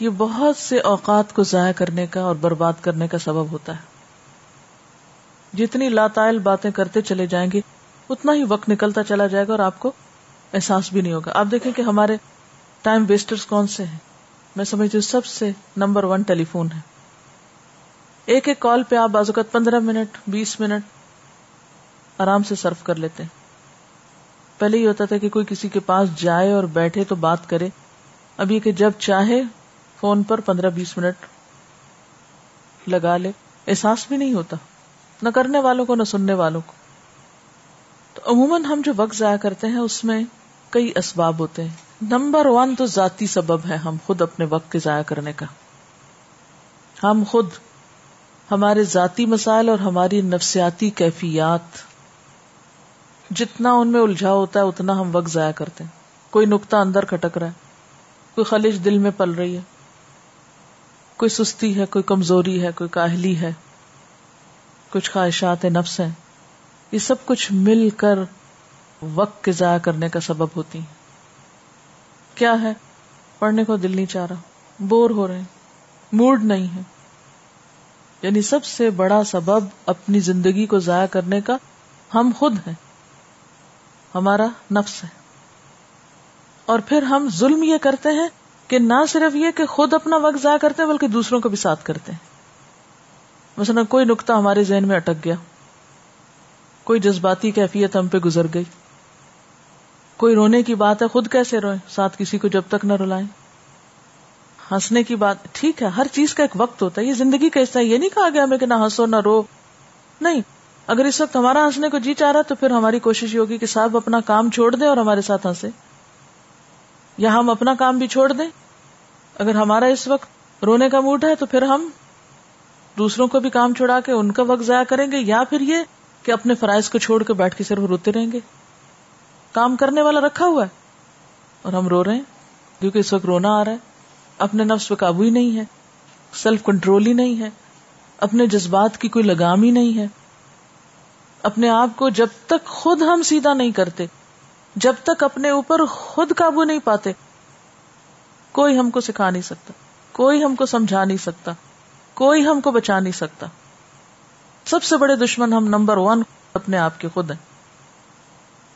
یہ بہت سے اوقات کو ضائع کرنے کا اور برباد کرنے کا سبب ہوتا ہے۔ جتنی لاتائل باتیں کرتے چلے جائیں گے، اتنا ہی وقت نکلتا چلا جائے گا اور آپ کو احساس بھی نہیں ہوگا۔ آپ دیکھیں کہ ہمارے ٹائم ویسٹر کون سے ہیں؟ میں سمجھتی ہوں سب سے نمبر ون ٹیلی فون ہے۔ ایک ایک کال پہ آپ بازو پندرہ منٹ، بیس منٹ آرام سے سرف کر لیتے ہیں۔ پہلے یہ ہوتا تھا کہ کوئی کسی کے پاس جائے اور بیٹھے تو بات کرے۔ اب یہ کہ جب چاہے فون پر پندرہ بیس منٹ لگا لے۔ احساس بھی نہیں ہوتا۔ نہ کرنے والوں کو، نہ سننے والوں کو۔ تو عموماً ہم جو وقت ضائع کرتے ہیں، اس میں کئی اسباب ہوتے ہیں۔ نمبر ون تو ذاتی سبب ہے ہم خود اپنے وقت کے ضائع کرنے کا۔ ہم خود ہمارے ذاتی مسائل اور ہماری نفسیاتی کیفیات، جتنا ان میں الجھا ہوتا ہے اتنا ہم وقت ضائع کرتے ہیں۔ کوئی نقطہ اندر کھٹک رہا ہے، کوئی خلش دل میں پل رہی ہے، کوئی سستی ہے، کوئی کمزوری ہے، کوئی کاہلی ہے، کچھ خواہشات نفس ہیں۔ یہ سب کچھ مل کر وقت کے ضائع کرنے کا سبب ہوتی ہیں۔ کیا ہے؟ پڑھنے کو دل نہیں چاہ رہا۔ بور ہو رہے موڈ نہیں ہے۔ یعنی سب سے بڑا سبب اپنی زندگی کو ضائع کرنے کا ہم خود ہیں۔ ہمارا نفس ہے۔ اور پھر ہم ظلم یہ کرتے ہیں کہ نہ صرف یہ کہ خود اپنا وقت ضائع کرتے ہیں، بلکہ دوسروں کو بھی ساتھ کرتے ہیں۔ مثلا کوئی نقطہ ہمارے ذہن میں اٹک گیا۔ کوئی جذباتی کیفیت ہم پہ گزر گئی۔ کوئی رونے کی بات ہے، خود کیسے روئے ساتھ کسی کو جب تک نہ رلائیں۔ ہنسنے کی بات، ٹھیک ہے، ہر چیز کا ایک وقت ہوتا ہے۔ یہ زندگی کا حصہ یہ نہیں کہا گیا ہمیں کہ نہ ہنسو، نہ رو۔ نہیں، اگر اس وقت ہمارا ہنسنے کو جی چاہ رہا تو پھر ہماری کوشش یہ ہوگی کہ صاحب اپنا کام چھوڑ دیں اور ہمارے ساتھ ہنسے یا ہم اپنا کام بھی چھوڑ دیں۔ اگر ہمارا اس وقت رونے کا موڈ ہے تو پھر ہم دوسروں کو بھی کام چھوڑا کے ان کا وقت ضائع کریں گے، یا پھر یہ کہ اپنے فرائض کو چھوڑ کے بیٹھ کے صرف روتے رہیں گے۔ کام کرنے والا رکھا ہوا ہے اور ہم رو رہے ہیں کیونکہ اس وقت رونا آ رہا ہے۔ اپنے نفس پہ قابو ہی نہیں ہے سیلف کنٹرول ہی نہیں ہے، اپنے جذبات کی کوئی لگام ہی نہیں ہے۔ اپنے آپ کو جب تک خود ہم سیدھا نہیں کرتے، جب تک اپنے اوپر خود قابو نہیں پاتے، کوئی ہم کو سکھا نہیں سکتا، کوئی ہم کو سمجھا نہیں سکتا، کوئی ہم کو بچا نہیں سکتا۔ سب سے بڑے دشمن ہم نمبر ون اپنے آپ کے خود ہیں۔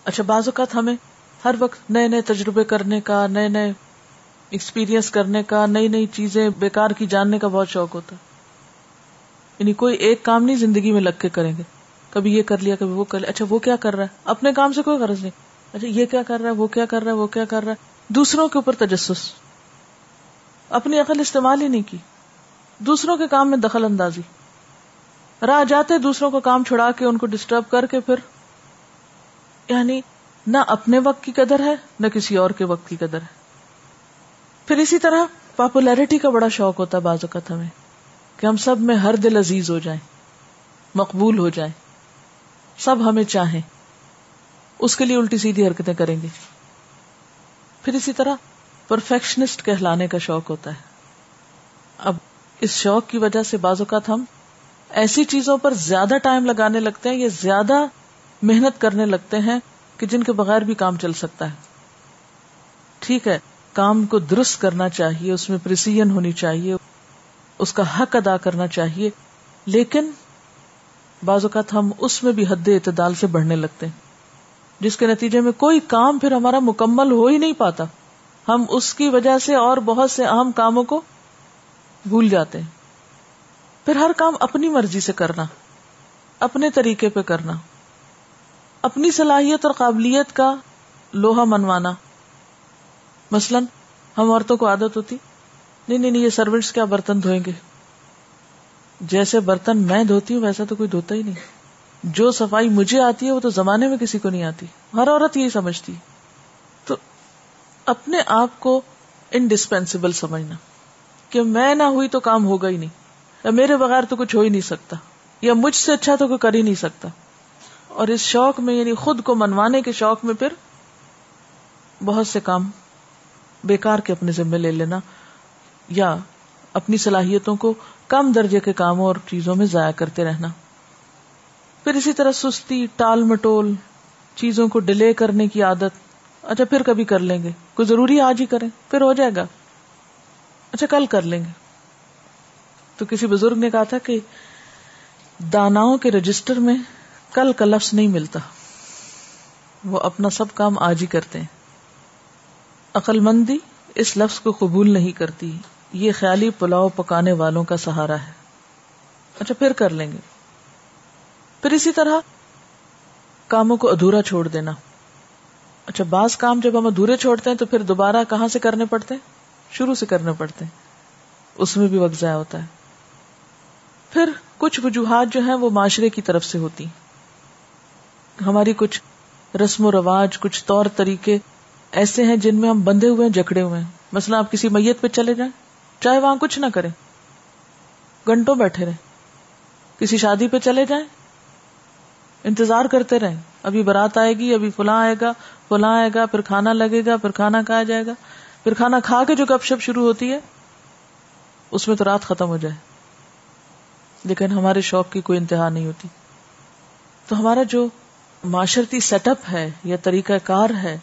اچھا بعض اوقات ہمیں ہر وقت نئے نئے تجربے کرنے کا، نئے نئے ایکسپیرئنس کرنے کا، نئی نئی چیزیں بیکار کی جاننے کا بہت شوق ہوتا ہے۔ یعنی کوئی ایک کام نہیں زندگی میں لگ کے کریں گے۔ کبھی یہ کر لیا، کبھی وہ کر لیا۔ اچھا وہ کیا کر رہا ہے؟ اپنے کام سے کوئی غرض نہیں۔ اچھا یہ کیا کر رہا ہے؟ وہ کیا کر رہا ہے؟ وہ کیا کر رہا ہے؟ دوسروں کے اوپر تجسس۔ اپنی عقل استعمال ہی نہیں کی۔ دوسروں کے کام میں دخل اندازی۔ راہ جاتے دوسروں کو کام چھڑا کے ان کو ڈسٹرب کر کے پھر یعنی نہ اپنے وقت کی قدر ہے، نہ کسی اور کے وقت کی قدر ہے۔ پھر اسی طرح پاپولیرٹی کا بڑا شوق ہوتا ہے بعض اوقات ہمیں، کہ ہم سب میں ہر دل عزیز ہو جائیں، مقبول ہو جائیں، سب ہمیں چاہیں۔ اس کے لیے الٹی سیدھی حرکتیں کریں گے۔ پھر اسی طرح پرفیکشنسٹ کہلانے کا شوق ہوتا ہے۔ اب اس شوق کی وجہ سے بعض اوقات ہم ایسی چیزوں پر زیادہ ٹائم لگانے لگتے ہیں، یا زیادہ محنت کرنے لگتے ہیں کہ جن کے بغیر بھی کام چل سکتا ہے۔ ٹھیک ہے، کام کو درست کرنا چاہیے، اس میں پرسیجن ہونی چاہیے، اس کا حق ادا کرنا چاہیے، لیکن بعض اوقات ہم اس میں بھی حد اعتدال سے بڑھنے لگتے ہیں، جس کے نتیجے میں کوئی کام پھر ہمارا مکمل ہو ہی نہیں پاتا۔ ہم اس کی وجہ سے اور بہت سے اہم کاموں کو بھول جاتے ہیں۔ پھر ہر کام اپنی مرضی سے کرنا، اپنے طریقے پہ کرنا۔ اپنی صلاحیت اور قابلیت کا لوہا منوانا۔ مثلا، ہم عورتوں کو عادت ہوتی، نہیں نہیں یہ سروینٹس کیا برتن دھوئیں گے؟ جیسے برتن میں دھوتی ہوں، ویسا تو کوئی دھوتا ہی نہیں۔ جو صفائی مجھے آتی ہے، وہ تو زمانے میں کسی کو نہیں آتی۔ ہر عورت یہی سمجھتی۔ تو اپنے آپ کو انڈسپینسیبل سمجھنا۔ کہ میں نہ ہوئی تو کام ہوگا ہی نہیں۔ یا میرے بغیر تو کچھ ہو ہی نہیں سکتا۔ یا مجھ سے اچھا تو کوئی کر ہی نہیں سکتا۔ اور اس شوق میں یعنی خود کو منوانے کے شوق میں پھر بہت سے کام بیکار کے اپنے ذمے لے لینا یا اپنی صلاحیتوں کو کم درجے کے کاموں اور چیزوں میں ضائع کرتے رہنا۔ پھر اسی طرح سستی، ٹال مٹول، چیزوں کو ڈیلے کرنے کی عادت۔ اچھا پھر کبھی کر لیں گے۔ کوئی ضروری آج ہی کریں۔ پھر ہو جائے گا۔ اچھا کل کر لیں گے۔ تو کسی بزرگ نے کہا تھا کہ داناؤں کے رجسٹر میں کل کا لفظ نہیں ملتا۔ وہ اپنا سب کام آج ہی کرتے ہیں۔ عقل مندی اس لفظ کو قبول نہیں کرتی۔ یہ خیالی پلاؤ پکانے والوں کا سہارا ہے۔ اچھا پھر کر لیں گے۔ پھر اسی طرح کاموں کو ادھورا چھوڑ دینا۔ اچھا بعض کام جب ہم ادھورے چھوڑتے ہیں تو پھر دوبارہ کہاں سے کرنے پڑتے ہیں؟ شروع سے کرنے پڑتے ہیں۔ اس میں بھی وقت ضائع ہوتا ہے۔ پھر کچھ وجوہات جو ہیں وہ معاشرے کی طرف سے ہوتی ہماری کچھ رسم و رواج، کچھ طور طریقے ایسے ہیں جن میں ہم بندھے ہوئے ہیں، جکڑے ہوئے ہیں۔ مثلا آپ کسی میت پہ چلے جائیں، چاہے وہاں کچھ نہ کریں، گھنٹوں بیٹھے رہیں۔ کسی شادی پہ چلے جائیں، انتظار کرتے رہیں۔ ابھی برات آئے گی، ابھی فلاں آئے گا، فلاں آئے گا، پھر کھانا لگے گا، پھر کھانا کھایا جائے گا۔ پھر کھانا کھا کے جو گپ شپ شروع ہوتی ہے، اس میں تو رات ختم ہو جائے۔ لیکن ہمارے شوق کی کوئی انتہا نہیں ہوتی۔ تو ہمارا جو معاشرتی سیٹ اپ ہے یا طریقہ کار ہے،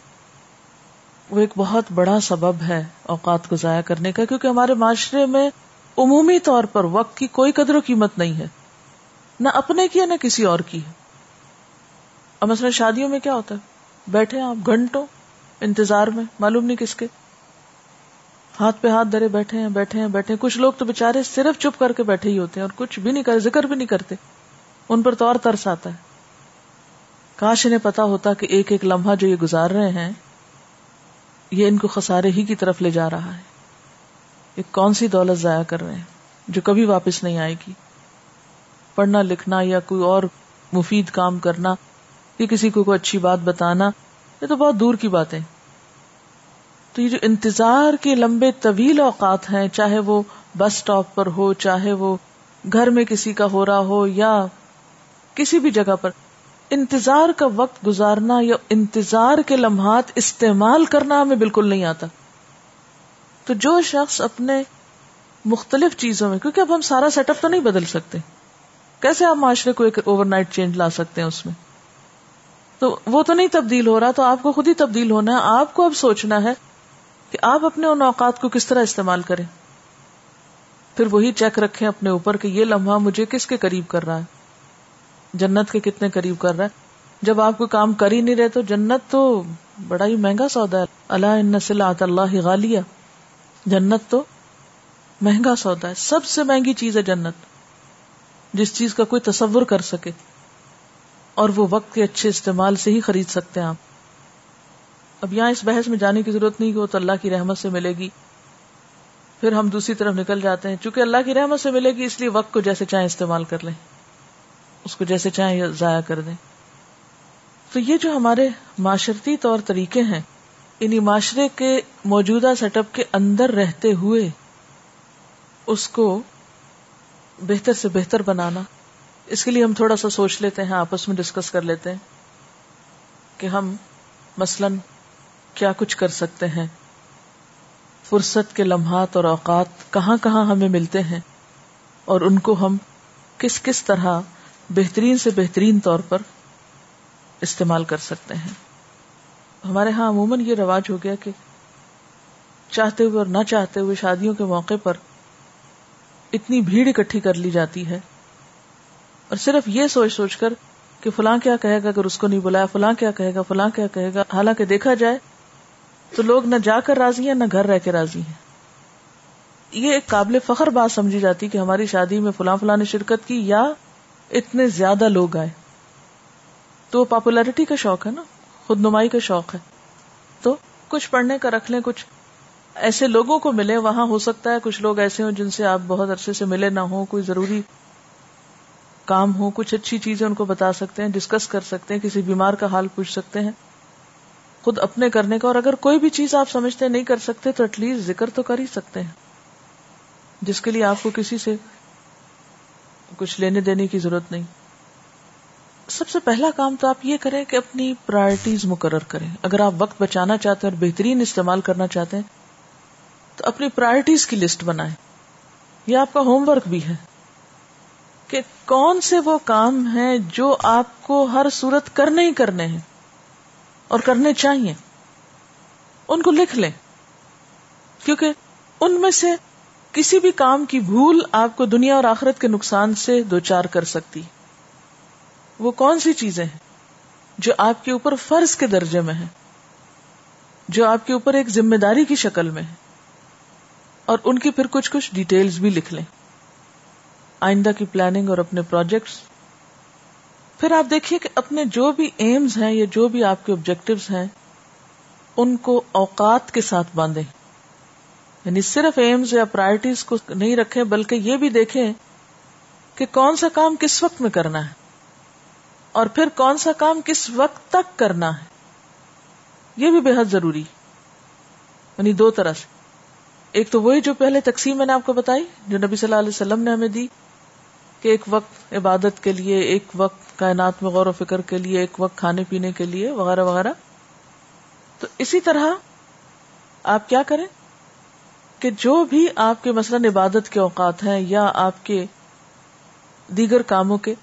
وہ ایک بہت بڑا سبب ہے اوقات کو ضائع کرنے کا، کیونکہ ہمارے معاشرے میں عمومی طور پر وقت کی کوئی قدر و قیمت نہیں ہے، نہ اپنے کی ہے نہ کسی اور کی ہے۔ اب مثلا شادیوں میں کیا ہوتا ہے؟ بیٹھے آپ گھنٹوں انتظار میں، معلوم نہیں کس کے۔ ہاتھ پہ ہاتھ درے بیٹھے ہیں بیٹھے ہیں بیٹھے ہیں۔ کچھ لوگ تو بےچارے صرف چپ کر کے بیٹھے ہی ہوتے ہیں اور کچھ بھی نہیں کرتے ذکر بھی نہیں کرتے۔ ان پر تو اور ترس آتا ہے۔ کاش انہیں پتا ہوتا کہ ایک ایک لمحہ جو یہ گزار رہے ہیں، یہ ان کو خسارے ہی کی طرف لے جا رہا ہے۔ یہ کون سی دولت ضائع کر رہے ہیں جو کبھی واپس نہیں آئے گی؟ پڑھنا، لکھنا یا کوئی اور مفید کام کرنا، یا کسی کو کوئی اچھی بات بتانا، یہ تو بہت دور کی بات ہے تو یہ جو انتظار کے لمبے طویل اوقات ہیں، چاہے وہ بس اسٹاپ پر ہو، چاہے وہ گھر میں کسی کا ہو رہا ہو یا کسی بھی جگہ پر انتظار کا وقت گزارنا یا انتظار کے لمحات استعمال کرنا ہمیں بالکل نہیں آتا۔ تو جو شخص اپنے مختلف چیزوں میں، کیونکہ اب ہم سارا سیٹ اپ تو نہیں بدل سکتے۔ کیسے آپ معاشرے کو ایک اوور نائٹ چینج لا سکتے ہیں اس میں؟ تو وہ تو نہیں تبدیل ہو رہا، تو آپ کو خود ہی تبدیل ہونا ہے۔ آپ کو اب سوچنا ہے کہ آپ اپنے ان اوقات کو کس طرح استعمال کریں۔ پھر وہی چیک رکھیں اپنے اوپر کہ یہ لمحہ مجھے کس کے قریب کر رہا ہے۔ جنت کے کتنے قریب کر رہا ہے۔ جب آپ کو کام کر ہی نہیں رہے تو جنت تو بڑا ہی مہنگا سودا ہے۔ اللہ نسل اللہ غالیہ۔ جنت تو مہنگا سودا ہے۔ سب سے مہنگی چیز ہے جنت۔ جس چیز کا کوئی تصور کر سکے۔ اور وہ وقت کے اچھے استعمال سے ہی خرید سکتے ہیں آپ۔ اب یہاں اس بحث میں جانے کی ضرورت نہیں کہ وہ تو اللہ کی رحمت سے ملے گی۔ پھر ہم دوسری طرف نکل جاتے ہیں۔ چونکہ اللہ کی رحمت سے ملے گی، اس لیے وقت کو جیسے چاہیں استعمال کر لیں۔ اس کو جیسے چاہیں ضائع کر دیں۔ تو یہ جو ہمارے معاشرتی طور طریقے ہیں انہیں معاشرے کے موجودہ سیٹ اپ کے اندر رہتے ہوئے اس کو بہتر سے بہتر بنانا، اس کے لیے ہم تھوڑا سا سوچ لیتے ہیں، آپس میں ڈسکس کر لیتے ہیں کہ ہم مثلا کیا کچھ کر سکتے ہیں۔ فرصت کے لمحات اور اوقات کہاں کہاں ہمیں ملتے ہیں اور ان کو ہم کس کس طرح بہترین سے بہترین طور پر استعمال کر سکتے ہیں۔ ہمارے ہاں عموماً یہ رواج ہو گیا کہ چاہتے ہوئے اور نہ چاہتے ہوئے شادیوں کے موقع پر اتنی بھیڑ اکٹھی کر لی جاتی ہے۔ اور صرف یہ سوچ سوچ کر کہ فلاں کیا کہے گا اگر اس کو نہیں بلایا، فلاں کیا کہے گا، فلاں کیا کہے گا، حالانکہ دیکھا جائے تو لوگ نہ جا کر راضی ہیں، نہ گھر رہ کے راضی ہیں۔ یہ ایک قابل فخر بات سمجھی جاتی کہ ہماری شادی میں فلاں فلاں نے شرکت کی یا اتنے زیادہ لوگ آئے۔ تو پاپولیرٹی کا شوق ہے نا خود نمائی کا شوق ہے۔ تو کچھ پڑھنے کا رکھ لیں، کچھ ایسے لوگوں کو ملے، وہاں ہو سکتا ہے کچھ لوگ ایسے ہوں جن سے آپ بہت عرصے سے ملے نہ ہوں، کوئی ضروری کام ہو، کچھ اچھی چیزیں ان کو بتا سکتے ہیں ڈسکس کر سکتے ہیں، کسی بیمار کا حال پوچھ سکتے ہیں۔ خود اپنے کرنے کا، اور اگر کوئی بھی چیز آپ سمجھتے نہیں کر سکتے، تو ایٹ لیسٹ ذکر تو کر ہی سکتے ہیں۔ جس کے لیے آپ کو کسی سے کچھ لینے دینے کی ضرورت نہیں۔ سب سے پہلا کام تو آپ یہ کریں کہ اپنی پرائرٹیز مقرر کریں۔ اگر آپ وقت بچانا چاہتے ہیں اور بہترین استعمال کرنا چاہتے ہیں، تو اپنی پرائرٹیز کی لسٹ بنائیں۔ یہ آپ کا ہوم ورک بھی ہے۔ کہ کون سے وہ کام ہیں جو آپ کو ہر صورت کرنے ہی کرنے ہیں اور کرنے چاہیے۔ ان کو لکھ لیں۔ کیونکہ ان میں سے کسی بھی کام کی بھول آپ کو دنیا اور آخرت کے نقصان سے دو چار کر سکتی۔ وہ کون سی چیزیں ہیں جو آپ کے اوپر فرض کے درجے میں ہے جو آپ کے اوپر ایک ذمہ داری کی شکل میں ہے اور ان کی پھر کچھ کچھ ڈیٹیلز بھی لکھ لیں۔ آئندہ کی پلاننگ اور اپنے پروجیکٹس پھر آپ دیکھیے کہ اپنے جو بھی ایمز ہیں یا جو بھی آپ کے آبجیکٹوز ہیں، ان کو اوقات کے ساتھ باندھیں۔ یعنی صرف ایمز یا پرائرٹیز کو نہیں رکھیں، بلکہ یہ بھی دیکھیں کہ کون سا کام کس وقت میں کرنا ہے اور پھر کون سا کام کس وقت تک کرنا ہے۔ یہ بھی بے حد ضروری۔ یعنی دو طرح سے۔ ایک تو وہی جو پہلے تقسیم میں نے آپ کو بتائی، جو نبی صلی اللہ علیہ وسلم نے ہمیں دی، کہ ایک وقت عبادت کے لیے، ایک وقت کائنات میں غور و فکر کے لیے، ایک وقت کھانے پینے کے لیے، وغیرہ وغیرہ۔ تو اسی طرح آپ کیا کریں؟ کہ جو بھی آپ کے مثلاً عبادت کے اوقات ہیں یا آپ کے دیگر کاموں کے،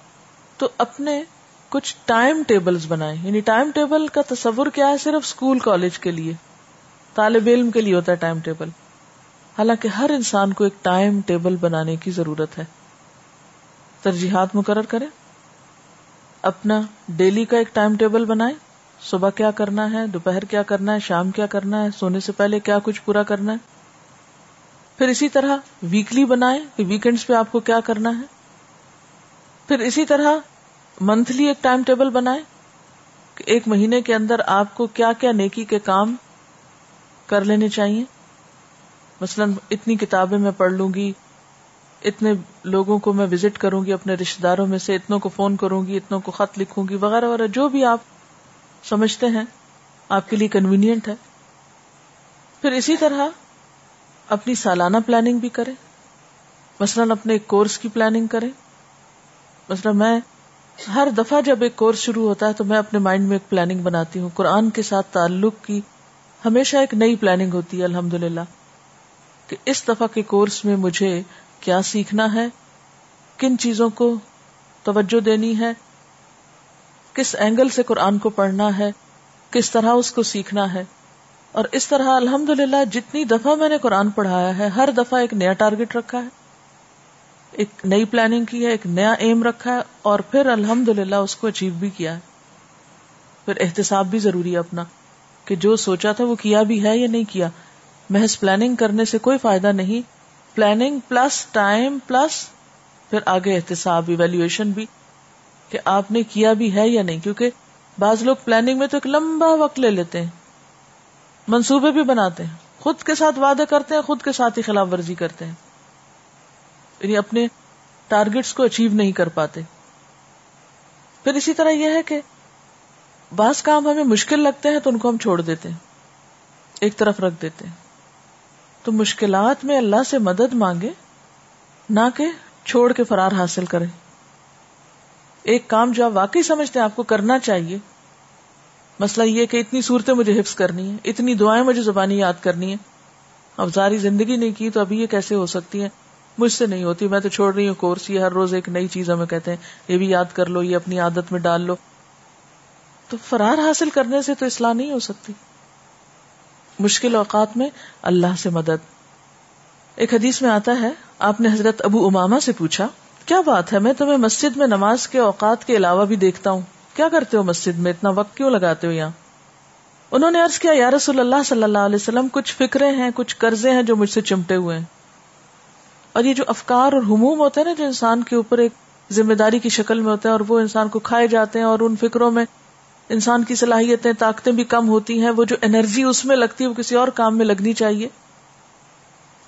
تو اپنے کچھ ٹائم ٹیبلز بنائیں۔ یعنی ٹائم ٹیبل کا تصور کیا ہے صرف اسکول، کالج کے لیے۔ طالب علم کے لیے ہوتا ہے ٹائم ٹیبل۔ حالانکہ ہر انسان کو ایک ٹائم ٹیبل بنانے کی ضرورت ہے۔ ترجیحات مقرر کریں۔ اپنا ڈیلی کا ایک ٹائم ٹیبل بنائیں۔ صبح کیا کرنا ہے، دوپہر کیا کرنا ہے، شام کیا کرنا ہے، سونے سے پہلے کیا کچھ پورا کرنا ہے۔ پھر اسی طرح ویکلی بنائیں کہ ویکینڈز پہ آپ کو کیا کرنا ہے۔ پھر اسی طرح منتھلی ایک ٹائم ٹیبل بنائیں کہ ایک مہینے کے اندر آپ کو کیا کیا نیکی کے کام کر لینے چاہیے۔ مثلاً اتنی کتابیں میں پڑھ لوں گی، اتنے لوگوں کو میں وزٹ کروں گی اپنے رشتے داروں میں سے، اتنوں کو فون کروں گی، اتنوں کو خط لکھوں گی، وغیرہ وغیرہ، جو بھی آپ سمجھتے ہیں، آپ کے لیے کنوینئنٹ ہے۔ پھر اسی طرح اپنی سالانہ پلاننگ بھی کریں۔ مثلاً اپنے ایک کورس کی پلاننگ کریں۔ مثلاً میں ہر دفعہ جب ایک کورس شروع ہوتا ہے تو میں اپنے مائنڈ میں ایک پلاننگ بناتی ہوں۔ قرآن کے ساتھ تعلق کی ہمیشہ ایک نئی پلاننگ ہوتی ہے الحمد للہ کہ اس دفعہ کے کورس میں مجھے کیا سیکھنا ہے، کن چیزوں کو توجہ دینی ہے، کس اینگل سے قرآن کو پڑھنا ہے، کس طرح اس کو سیکھنا ہے۔ اور اس طرح الحمد للہ جتنی دفعہ میں نے قرآن پڑھایا ہے، ہر دفعہ ایک نیا ٹارگیٹ رکھا ہے، ایک نئی پلاننگ کی ہے، ایک نیا ایم رکھا ہے، اور پھر الحمد للہ اس کو اچیو بھی کیا ہے۔ پھر احتساب بھی ضروری ہے اپنا، کہ جو سوچا تھا وہ کیا بھی ہے یا نہیں کیا۔ محض پلاننگ کرنے سے کوئی فائدہ نہیں۔ پلاننگ پلس ٹائم پلس پھر آگے احتساب ایویلویشن بھی، کہ آپ نے کیا بھی ہے یا نہیں۔ کیونکہ بعض لوگ پلاننگ میں تو ایک لمبا وقت لے لیتے ہیں۔ منصوبے بھی بناتے ہیں۔ خود کے ساتھ وعدے کرتے ہیں، خود کے ساتھ ہی خلاف ورزی کرتے ہیں۔ یعنی اپنے ٹارگیٹس کو اچیو نہیں کر پاتے۔ پھر اسی طرح یہ ہے کہ بعض کام ہمیں مشکل لگتے ہیں تو ان کو ہم چھوڑ دیتے ہیں۔ ایک طرف رکھ دیتے ہیں۔ تو مشکلات میں اللہ سے مدد مانگے، نہ کہ چھوڑ کے فرار حاصل کرے۔ ایک کام جو آپ واقعی سمجھتے ہیں، آپ کو کرنا چاہیے مسئلہ یہ کہ اتنی صورتیں مجھے حفظ کرنی ہے اتنی دعائیں مجھے زبانی یاد کرنی ہے اب ساری زندگی نہیں کی تو ابھی یہ کیسے ہو سکتی ہیں؟ مجھ سے نہیں ہوتی، میں تو چھوڑ رہی ہوں کورس، یہ ہر روز ایک نئی چیز ہمیں کہتے ہیں۔ یہ بھی یاد کر لو، یہ اپنی عادت میں ڈال لو۔ تو فرار حاصل کرنے سے تو اصلاح نہیں ہو سکتی۔ مشکل اوقات میں اللہ سے مدد۔ ایک حدیث میں آتا ہے، آپ نے حضرت ابو اماما سے پوچھا، کیا بات ہے؟ میں تمہیں مسجد میں نماز کے اوقات کے علاوہ بھی دیکھتا ہوں۔ کیا کرتے ہو مسجد میں؟ اتنا وقت کیوں لگاتے ہو یہاں؟ انہوں نے عرض کیا، یا رسول اللہ صلی اللہ علیہ وسلم، کچھ فکرے ہیں، کچھ قرضے ہیں جو مجھ سے چمٹے ہوئے ہیں۔ اور یہ جو افکار اور ہموم ہوتے ہیں نا، جو انسان کے اوپر ایک ذمہ داری کی شکل میں ہوتے ہیں، اور وہ انسان کو کھائے جاتے ہیں، اور ان فکروں میں انسان کی صلاحیتیں، طاقتیں بھی کم ہوتی ہیں، وہ جو انرجی اس میں لگتی ہے، وہ کسی اور کام میں لگنی چاہیے۔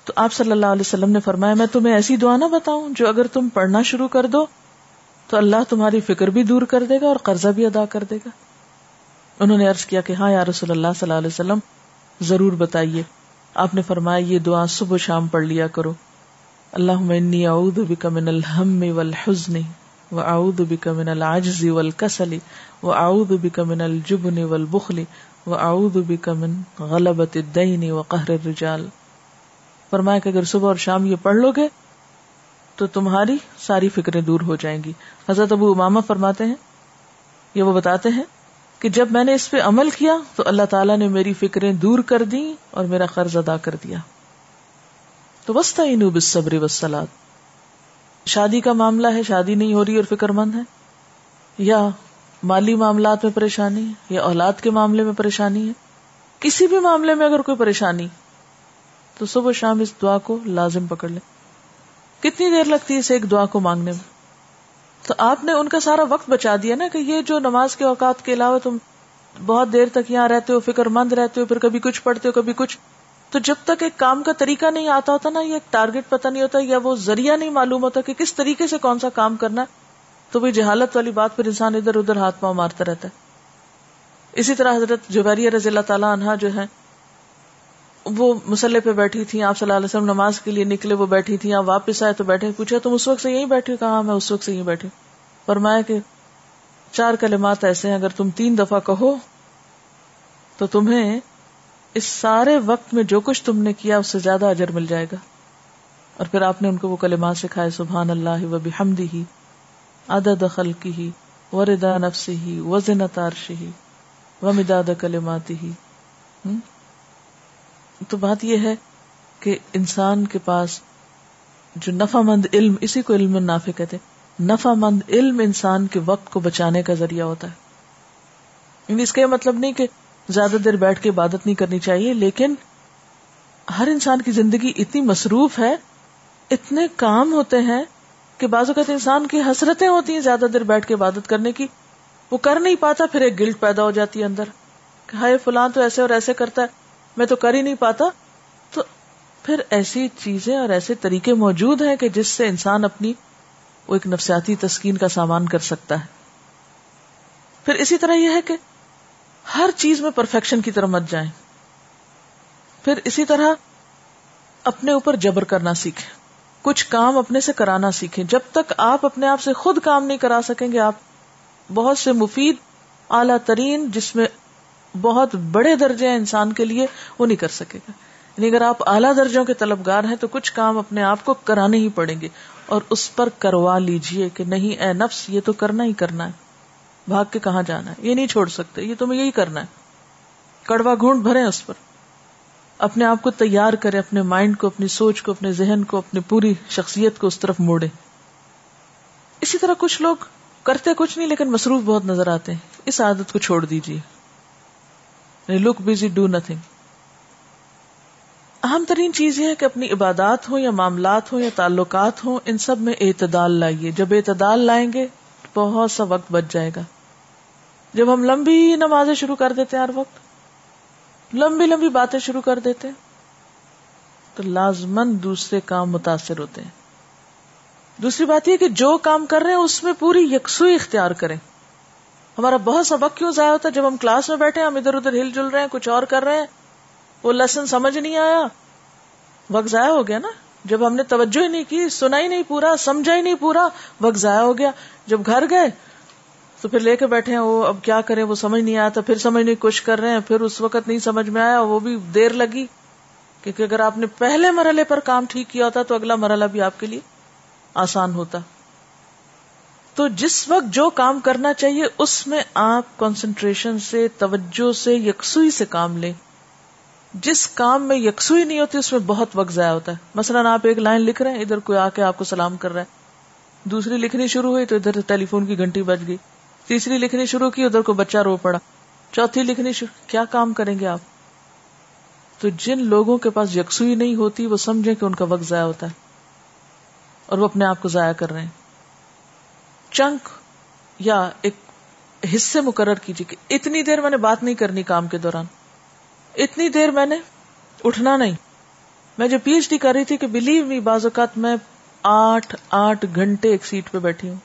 تو آپ صلی اللہ علیہ وسلم نے فرمایا، میں تمہیں ایسی دعا نہ بتاؤں جو اگر تم پڑھنا شروع کر دو تو اللہ تمہاری فکر بھی دور کر دے گا اور قرضہ بھی ادا کر دے گا۔ انہوں نے عرض کیا کہ ہاں یا رسول اللہ صلی اللہ علیہ وسلم، ضرور بتائیے۔ آپ نے فرمایا، یہ دعا صبح و شام پڑھ لیا کرو۔ اللہ انی اعوذ بک من الہم والحزن واعوذ بک من العجز والکسل واعوذ بک من الجبن والبخل واعوذ بک من غلبۃ الدین وقهر الرجال۔ فرمایا کہ اگر صبح اور شام یہ پڑھ لو گے تو تمہاری ساری فکریں دور ہو جائیں گی۔ حضرت ابو اماما فرماتے ہیں، یہ وہ بتاتے ہیں کہ جب میں نے اس پہ عمل کیا تو اللہ تعالیٰ نے میری فکریں دور کر دی اور میرا قرض ادا کر دیا۔ تو وسط صبر وسلاد شادی کا معاملہ ہے، شادی نہیں ہو رہی اور فکر مند ہے یا مالی معاملات میں پریشانی ہے، یا اولاد کے معاملے میں پریشانی ہے۔ کسی بھی معاملے میں اگر کوئی پریشانی، تو صبح شام اس دعا کو لازم پکڑ لیں۔ کتنی دیر لگتی ہے اسے ایک دعا کو مانگنے میں؟ تو آپ نے ان کا سارا وقت بچا دیا نا کہ یہ جو نماز کے اوقات کے علاوہ تم بہت دیر تک یہاں رہتے ہو، فکر مند رہتے ہو، پھر کبھی کچھ پڑھتے ہو، کبھی کچھ۔ تو جب تک ایک کام کا طریقہ نہیں آتا ہوتا نا ایک ٹارگیٹ پتہ نہیں ہوتا، یا وہ ذریعہ نہیں معلوم ہوتا کہ کس طریقے سے کون سا کام کرنا تو وہ جہالت والی بات پھر انسان ادھر ادھر ہاتھ پاؤں مارتا رہتا ہے۔ اسی طرح حضرت جویریہ رضی اللہ تعالیٰ عنہ جو ہے وہ مسلح پہ بیٹھی تھی آپ صلی اللہ علیہ وسلم نماز کے لیے نکلے، وہ بیٹھی تھی آپ واپس آئے تو بیٹھے پوچھا تم اس وقت سے یہی بیٹھی کہا، میں اس وقت سے یہی بیٹھی فرمایا کہ چار کلمات ایسے ہیں، اگر تم تین دفعہ کہو تو تمہیں اس سارے وقت میں جو کچھ تم نے کیا، اس سے زیادہ اجر مل جائے گا۔ اور پھر آپ نے ان کو وہ کلمات سکھائے، سبحان اللہ و بحمدی ہی عدد خلقی ہی وردا نفسی ہی وزن تارشی ہی ومداد کلماتی ہی تو بات یہ ہے کہ انسان کے پاس جو نفع مند علم، اسی کو علم نافع کہتے نفع مند علم انسان کے وقت کو بچانے کا ذریعہ ہوتا ہے۔ یعنی اس کا یہ مطلب نہیں کہ زیادہ دیر بیٹھ کے عبادت نہیں کرنی چاہیے، لیکن ہر انسان کی زندگی اتنی مصروف ہے، اتنے کام ہوتے ہیں کہ بعض اوقات انسان کی حسرتیں ہوتی ہیں زیادہ دیر بیٹھ کے عبادت کرنے کی۔ وہ کر نہیں پاتا، پھر ایک گلٹ پیدا ہو جاتی ہے اندر، کہ ہائے فلاں تو ایسے اور ایسے کرتا ہے۔ میں تو کر ہی نہیں پاتا، تو پھر ایسی چیزیں اور ایسے طریقے موجود ہیں کہ جس سے انسان اپنی وہ ایک نفسیاتی تسکین کا سامان کر سکتا ہے۔ پھر اسی طرح یہ ہے کہ ہر چیز میں پرفیکشن کی طرف مت جائیں۔ پھر اسی طرح اپنے اوپر جبر کرنا سیکھیں۔ کچھ کام اپنے سے کرانا سیکھیں۔ جب تک آپ اپنے آپ سے خود کام نہیں کرا سکیں گے، آپ بہت سے مفید اعلی ترین جس میں بہت بڑے درجے ہیں انسان کے لیے وہ نہیں کر سکے گا۔ یعنی اگر آپ اعلیٰ درجوں کے طلبگار ہیں تو کچھ کام اپنے آپ کو کرانے ہی پڑیں گے۔ اور اس پر کروا لیجیے کہ نہیں، اے نفس، یہ تو کرنا ہی کرنا ہے۔ بھاگ کے کہاں جانا ہے؟ یہ نہیں چھوڑ سکتے، یہ تمہیں یہی کرنا ہے۔ کڑوا گھونٹ بھرے اس پر۔ اپنے آپ کو تیار کرے اپنے مائنڈ کو، اپنی سوچ کو، اپنے ذہن کو، اپنی پوری شخصیت کو اس طرف موڑے اسی طرح کچھ لوگ کرتے کچھ نہیں، لیکن مصروف بہت نظر آتے ہیں۔ اس عادت کو چھوڑ دیجیے لک بزی ڈو نتھنگ اہم ترین چیز یہ ہے کہ اپنی عبادات ہوں یا معاملات ہوں یا تعلقات ہوں، ان سب میں اعتدال لائیے۔ جب اعتدال لائیں گے، بہت سا وقت بچ جائے گا۔ جب ہم لمبی نمازیں شروع کر دیتے ہیں ہر وقت، لمبی لمبی باتیں شروع کر دیتے ہیں، تو لازمن دوسرے کام متاثر ہوتے ہیں۔ دوسری بات یہ کہ جو کام کر رہے ہیں، اس میں پوری یکسوئی اختیار کریں۔ ہمارا بہت سبق کیوں ضائع ہوتا ہے؟ جب ہم کلاس میں بیٹھے ہم ادھر ادھر ہل جل رہے ہیں، کچھ اور کر رہے ہیں، وہ لیسن سمجھ نہیں آیا۔ وقت ضائع ہو گیا نا؟ جب ہم نے توجہ ہی نہیں کی سنا ہی نہیں پورا، سمجھا ہی نہیں پورا، وقت ضائع ہو گیا۔ جب گھر گئے، تو پھر لے کے بیٹھے ہیں، وہ اب کیا کریں؟ وہ سمجھ نہیں آیا تھا، پھر سمجھنے کی کوشش کر رہے ہیں، پھر اس وقت نہیں سمجھ میں آیا، وہ بھی دیر لگی۔ کیونکہ اگر آپ نے پہلے مرحلے پر کام ٹھیک کیا ہوتا تو اگلا مرحلہ بھی آپ کے لیے آسان ہوتا۔ تو جس وقت جو کام کرنا چاہیے اس میں آپ کنسنٹریشن سے، توجہ سے، یکسوئی سے کام لیں۔ جس کام میں یکسوئی نہیں ہوتی، اس میں بہت وقت ضائع ہوتا ہے۔ مثلاً آپ ایک لائن لکھ رہے ہیں، ادھر کوئی آ کے آپ کو سلام کر رہا ہے۔ دوسری لکھنی شروع ہوئی تو ادھر ٹیلی فون کی گھنٹی بج گئی۔ تیسری لکھنی شروع کی، ادھر کو بچہ رو پڑا۔ چوتھی لکھنی شروع، کیا کام کریں گے آپ؟ تو جن لوگوں کے پاس یکسوئی نہیں ہوتی، وہ سمجھیں کہ ان کا وقت ضائع ہوتا ہے اور وہ اپنے آپ کو ضائع کر رہے ہیں۔ چنک یا ایک حصے مقرر کیجیے کہ اتنی دیر میں نے بات نہیں کرنی کام کے دوران۔ اتنی دیر میں نے اٹھنا نہیں۔ میں جو پی ایچ ڈی کر رہی تھی کہ بلیو می بعض اوقات میں آٹھ آٹھ گھنٹے ایک سیٹ پہ بیٹھی ہوں۔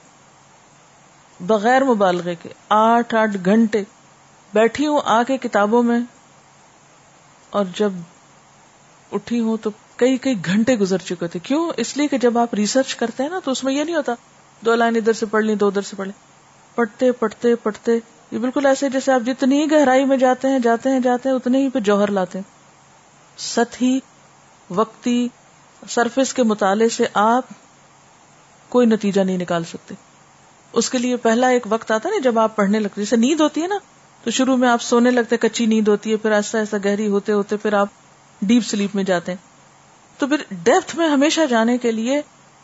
بغیر مبالغے کے آٹھ آٹھ گھنٹے بیٹھی ہوں آ کے کتابوں میں۔ اور جب اٹھی ہوں تو کئی کئی گھنٹے گزر چکے تھے۔ کیوں؟ اس لیے کہ جب آپ ریسرچ کرتے ہیں نا تو اس میں یہ نہیں ہوتا۔ دو لائن ادھر سے پڑھ لی دو ادھر سے پڑھ لی پڑھتے پڑھتے پڑھتے۔ یہ بالکل ایسے جیسے آپ جتنی گہرائی میں جاتے ہیں جاتے ہیں جاتے ہیں، اتنے ہی پہ جوہر لاتے ہیں۔ ست ہی وقتی سرفس کے مطالعے سے آپ کوئی نتیجہ نہیں نکال سکتے۔ اس کے لیے پہلا ایک وقت آتا نا، جب آپ پڑھنے لگتے جیسے نیند ہوتی ہے نا، تو شروع میں آپ سونے لگتے کچی نیند ہوتی ہے، پھر ایسا ایسا گہری ہوتے ہوتے پھر آپ ڈیپ سلیپ میں جاتے ہیں۔ تو پھر ڈیپتھ میں ہمیشہ جانے کے لیے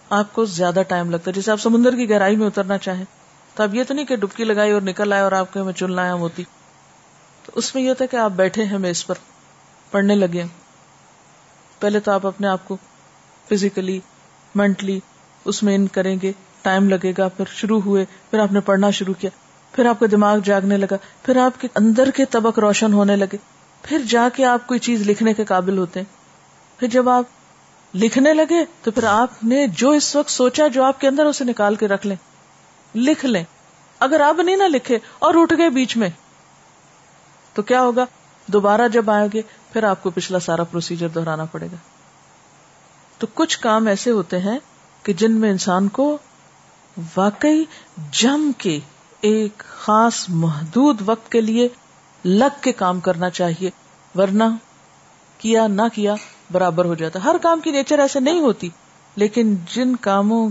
آپ کو زیادہ ٹائم لگتا ہے۔ جیسے آپ سمندر کی گہرائی میں اترنا چاہیں تو اب یہ تو نہیں کہ ڈبکی لگائی اور نکل آئے اور آپ کو میں چلنا ہے ہوتی۔ تو اس میں یہ ہوتا ہے کہ آپ بیٹھے ہیں میز پر، پڑھنے لگے پہلے تو آپ اپنے آپ کو فزیکلی مینٹلی اس میں ان کریں گے، ٹائم لگے گا، پھر شروع ہوئے، پھر آپ نے پڑھنا شروع کیا۔ پھر آپ کا دماغ جاگنے لگا، پھر آپ کے اندر کے طبق روشن ہونے لگے۔ پھر جا کے آپ کوئی چیز لکھنے کے قابل ہوتے ہیں۔ پھر جب آپ لکھنے لگے تو پھر آپ نے جو اس وقت سوچا جو آپ کے اندر اسے نکال کے رکھ لیں۔ لکھ لیں۔ اگر آپ نہیں نہ لکھے اور اٹھ گئے بیچ میں۔ تو کیا ہوگا؟ دوبارہ جب آئے گے، پھر آپ کو پچھلا سارا پروسیجر دہرانا پڑے گا۔ تو کچھ کام ایسے ہوتے ہیں کہ جن میں انسان کو واقعی جم کے ایک خاص محدود وقت کے لیے لگ کے کام کرنا چاہیے۔ ورنہ کیا نہ کیا برابر ہو جاتا ہر کام کی نیچر ایسے نہیں ہوتی۔ لیکن جن کاموں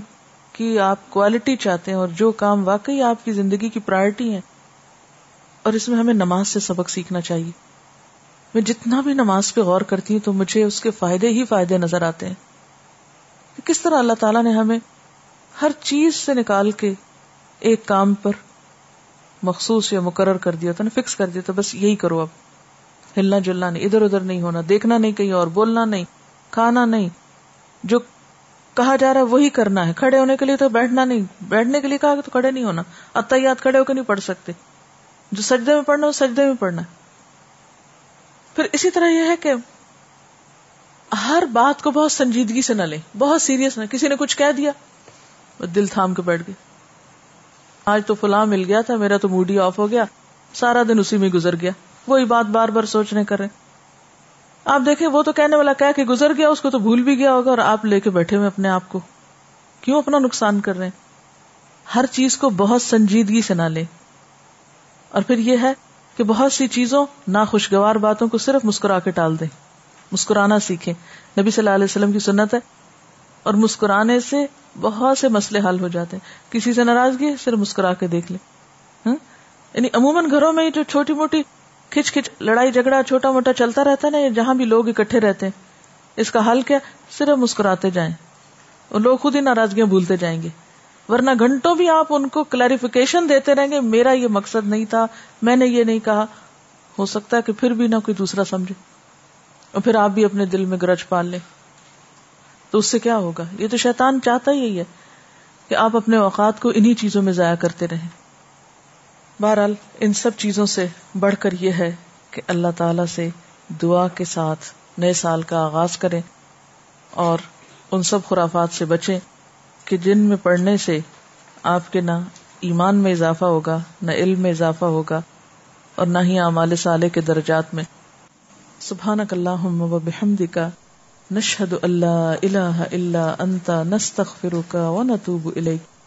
کی آپ کوالٹی چاہتے ہیں اور جو کام واقعی آپ کی زندگی کی پرائرٹی ہے اور اس میں ہمیں نماز سے سبق سیکھنا چاہیے۔ میں جتنا بھی نماز پہ غور کرتی ہوں تو مجھے اس کے فائدے ہی فائدے نظر آتے ہیں۔ کس طرح اللہ تعالیٰ نے ہمیں ہر چیز سے نکال کے ایک کام پر مخصوص یا مقرر کر دیا تھا نا فکس کر دیا تھا بس یہی کرو اب۔ ہلنا جلنا نہیں، ادھر ادھر نہیں ہونا، دیکھنا نہیں کہیں اور، بولنا نہیں، کھانا نہیں۔ جو کہا جا رہا ہے وہی کرنا ہے۔ کھڑے ہونے کے لیے تو بیٹھنا نہیں، بیٹھنے کے لیے کہا تو کھڑے نہیں ہونا۔ اتیات کھڑے ہو کے نہیں پڑھ سکتے۔ جو سجدے میں پڑھنا ہو سجدے میں پڑھنا پھر اسی طرح یہ ہے کہ ہر بات کو بہت سنجیدگی سے نہ لیں، بہت سیریس نہ، کسی نے کچھ کہہ دیا دل تھام کے بیٹھ گئے۔ آج تو فلاں مل گیا تھا، میرا تو موڈی آف ہو گیا، سارا دن اسی میں گزر گیا۔ وہی بات بار بار سوچنے کرے۔ آپ دیکھیں، وہ تو کہنے والا کہہ کہ گزر گیا، اس کو تو بھول بھی گیا ہوگا اور آپ لے کے بیٹھے ہوئے اپنے آپ کو۔ کیوں اپنا نقصان کر رہے ہیں؟ ہر چیز کو بہت سنجیدگی سے نہ لے۔ اور پھر یہ ہے کہ بہت سی چیزوں، ناخوشگوار باتوں کو صرف مسکرا کے ٹال دیں۔ مسکرانا سیکھیں۔ نبی صلی اللہ علیہ وسلم کی سنت ہے۔ اور مسکرانے سے بہت سے مسئلے حل ہو جاتے ہیں۔ کسی سے ناراضگی صرف مسکرا کے دیکھ لیں۔ یعنی عموماً گھروں میں جو چھوٹی موٹی کھچ کھچ، لڑائی، جھگڑا، چھوٹا موٹا چلتا رہتا ہے نا جہاں بھی لوگ اکٹھے رہتے ہیں۔ اس کا حل کیا؟ صرف مسکراتے جائیں۔ اور لوگ خود ہی ناراضگیاں بھولتے جائیں گے۔ ورنہ گھنٹوں بھی آپ ان کو کلیریفیکیشن دیتے رہیں گے، میرا یہ مقصد نہیں تھا، میں نے یہ نہیں کہا۔ ہو سکتا ہے کہ پھر بھی نہ کوئی دوسرا سمجھے۔ اور پھر آپ بھی اپنے دل میں گرج پال لیں۔ تو اس سے کیا ہوگا؟ یہ تو شیطان چاہتا ہی ہے کہ آپ اپنے اوقات کو انہی چیزوں میں ضائع کرتے رہیں۔ بہرحال ان سب چیزوں سے بڑھ کر یہ ہے کہ اللہ تعالی سے دعا کے ساتھ نئے سال کا آغاز کریں اور ان سب خرافات سے بچیں کہ جن میں پڑھنے سے آپ کے نہ ایمان میں اضافہ ہوگا، نہ علم میں اضافہ ہوگا اور نہ ہی اعمال صالح کے درجات میں۔ سبحانک اللہم و بحمدک، نشہد اللہ الہ الا انت، نستغفرک و نتوب الیک۔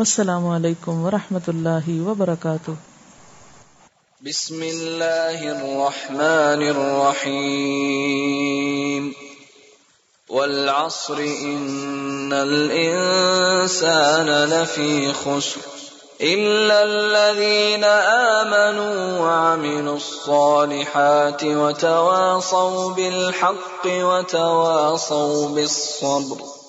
والسلام علیکم ورحمۃ اللہ وبرکاتہ۔ بسم اللہ الرحمن الرحیم۔ والعصر ان الانسان لفی خسر۔ إلا الذين آمنوا وعملوا الصالحات وتواصوا بالحق وتواصوا بالصبر۔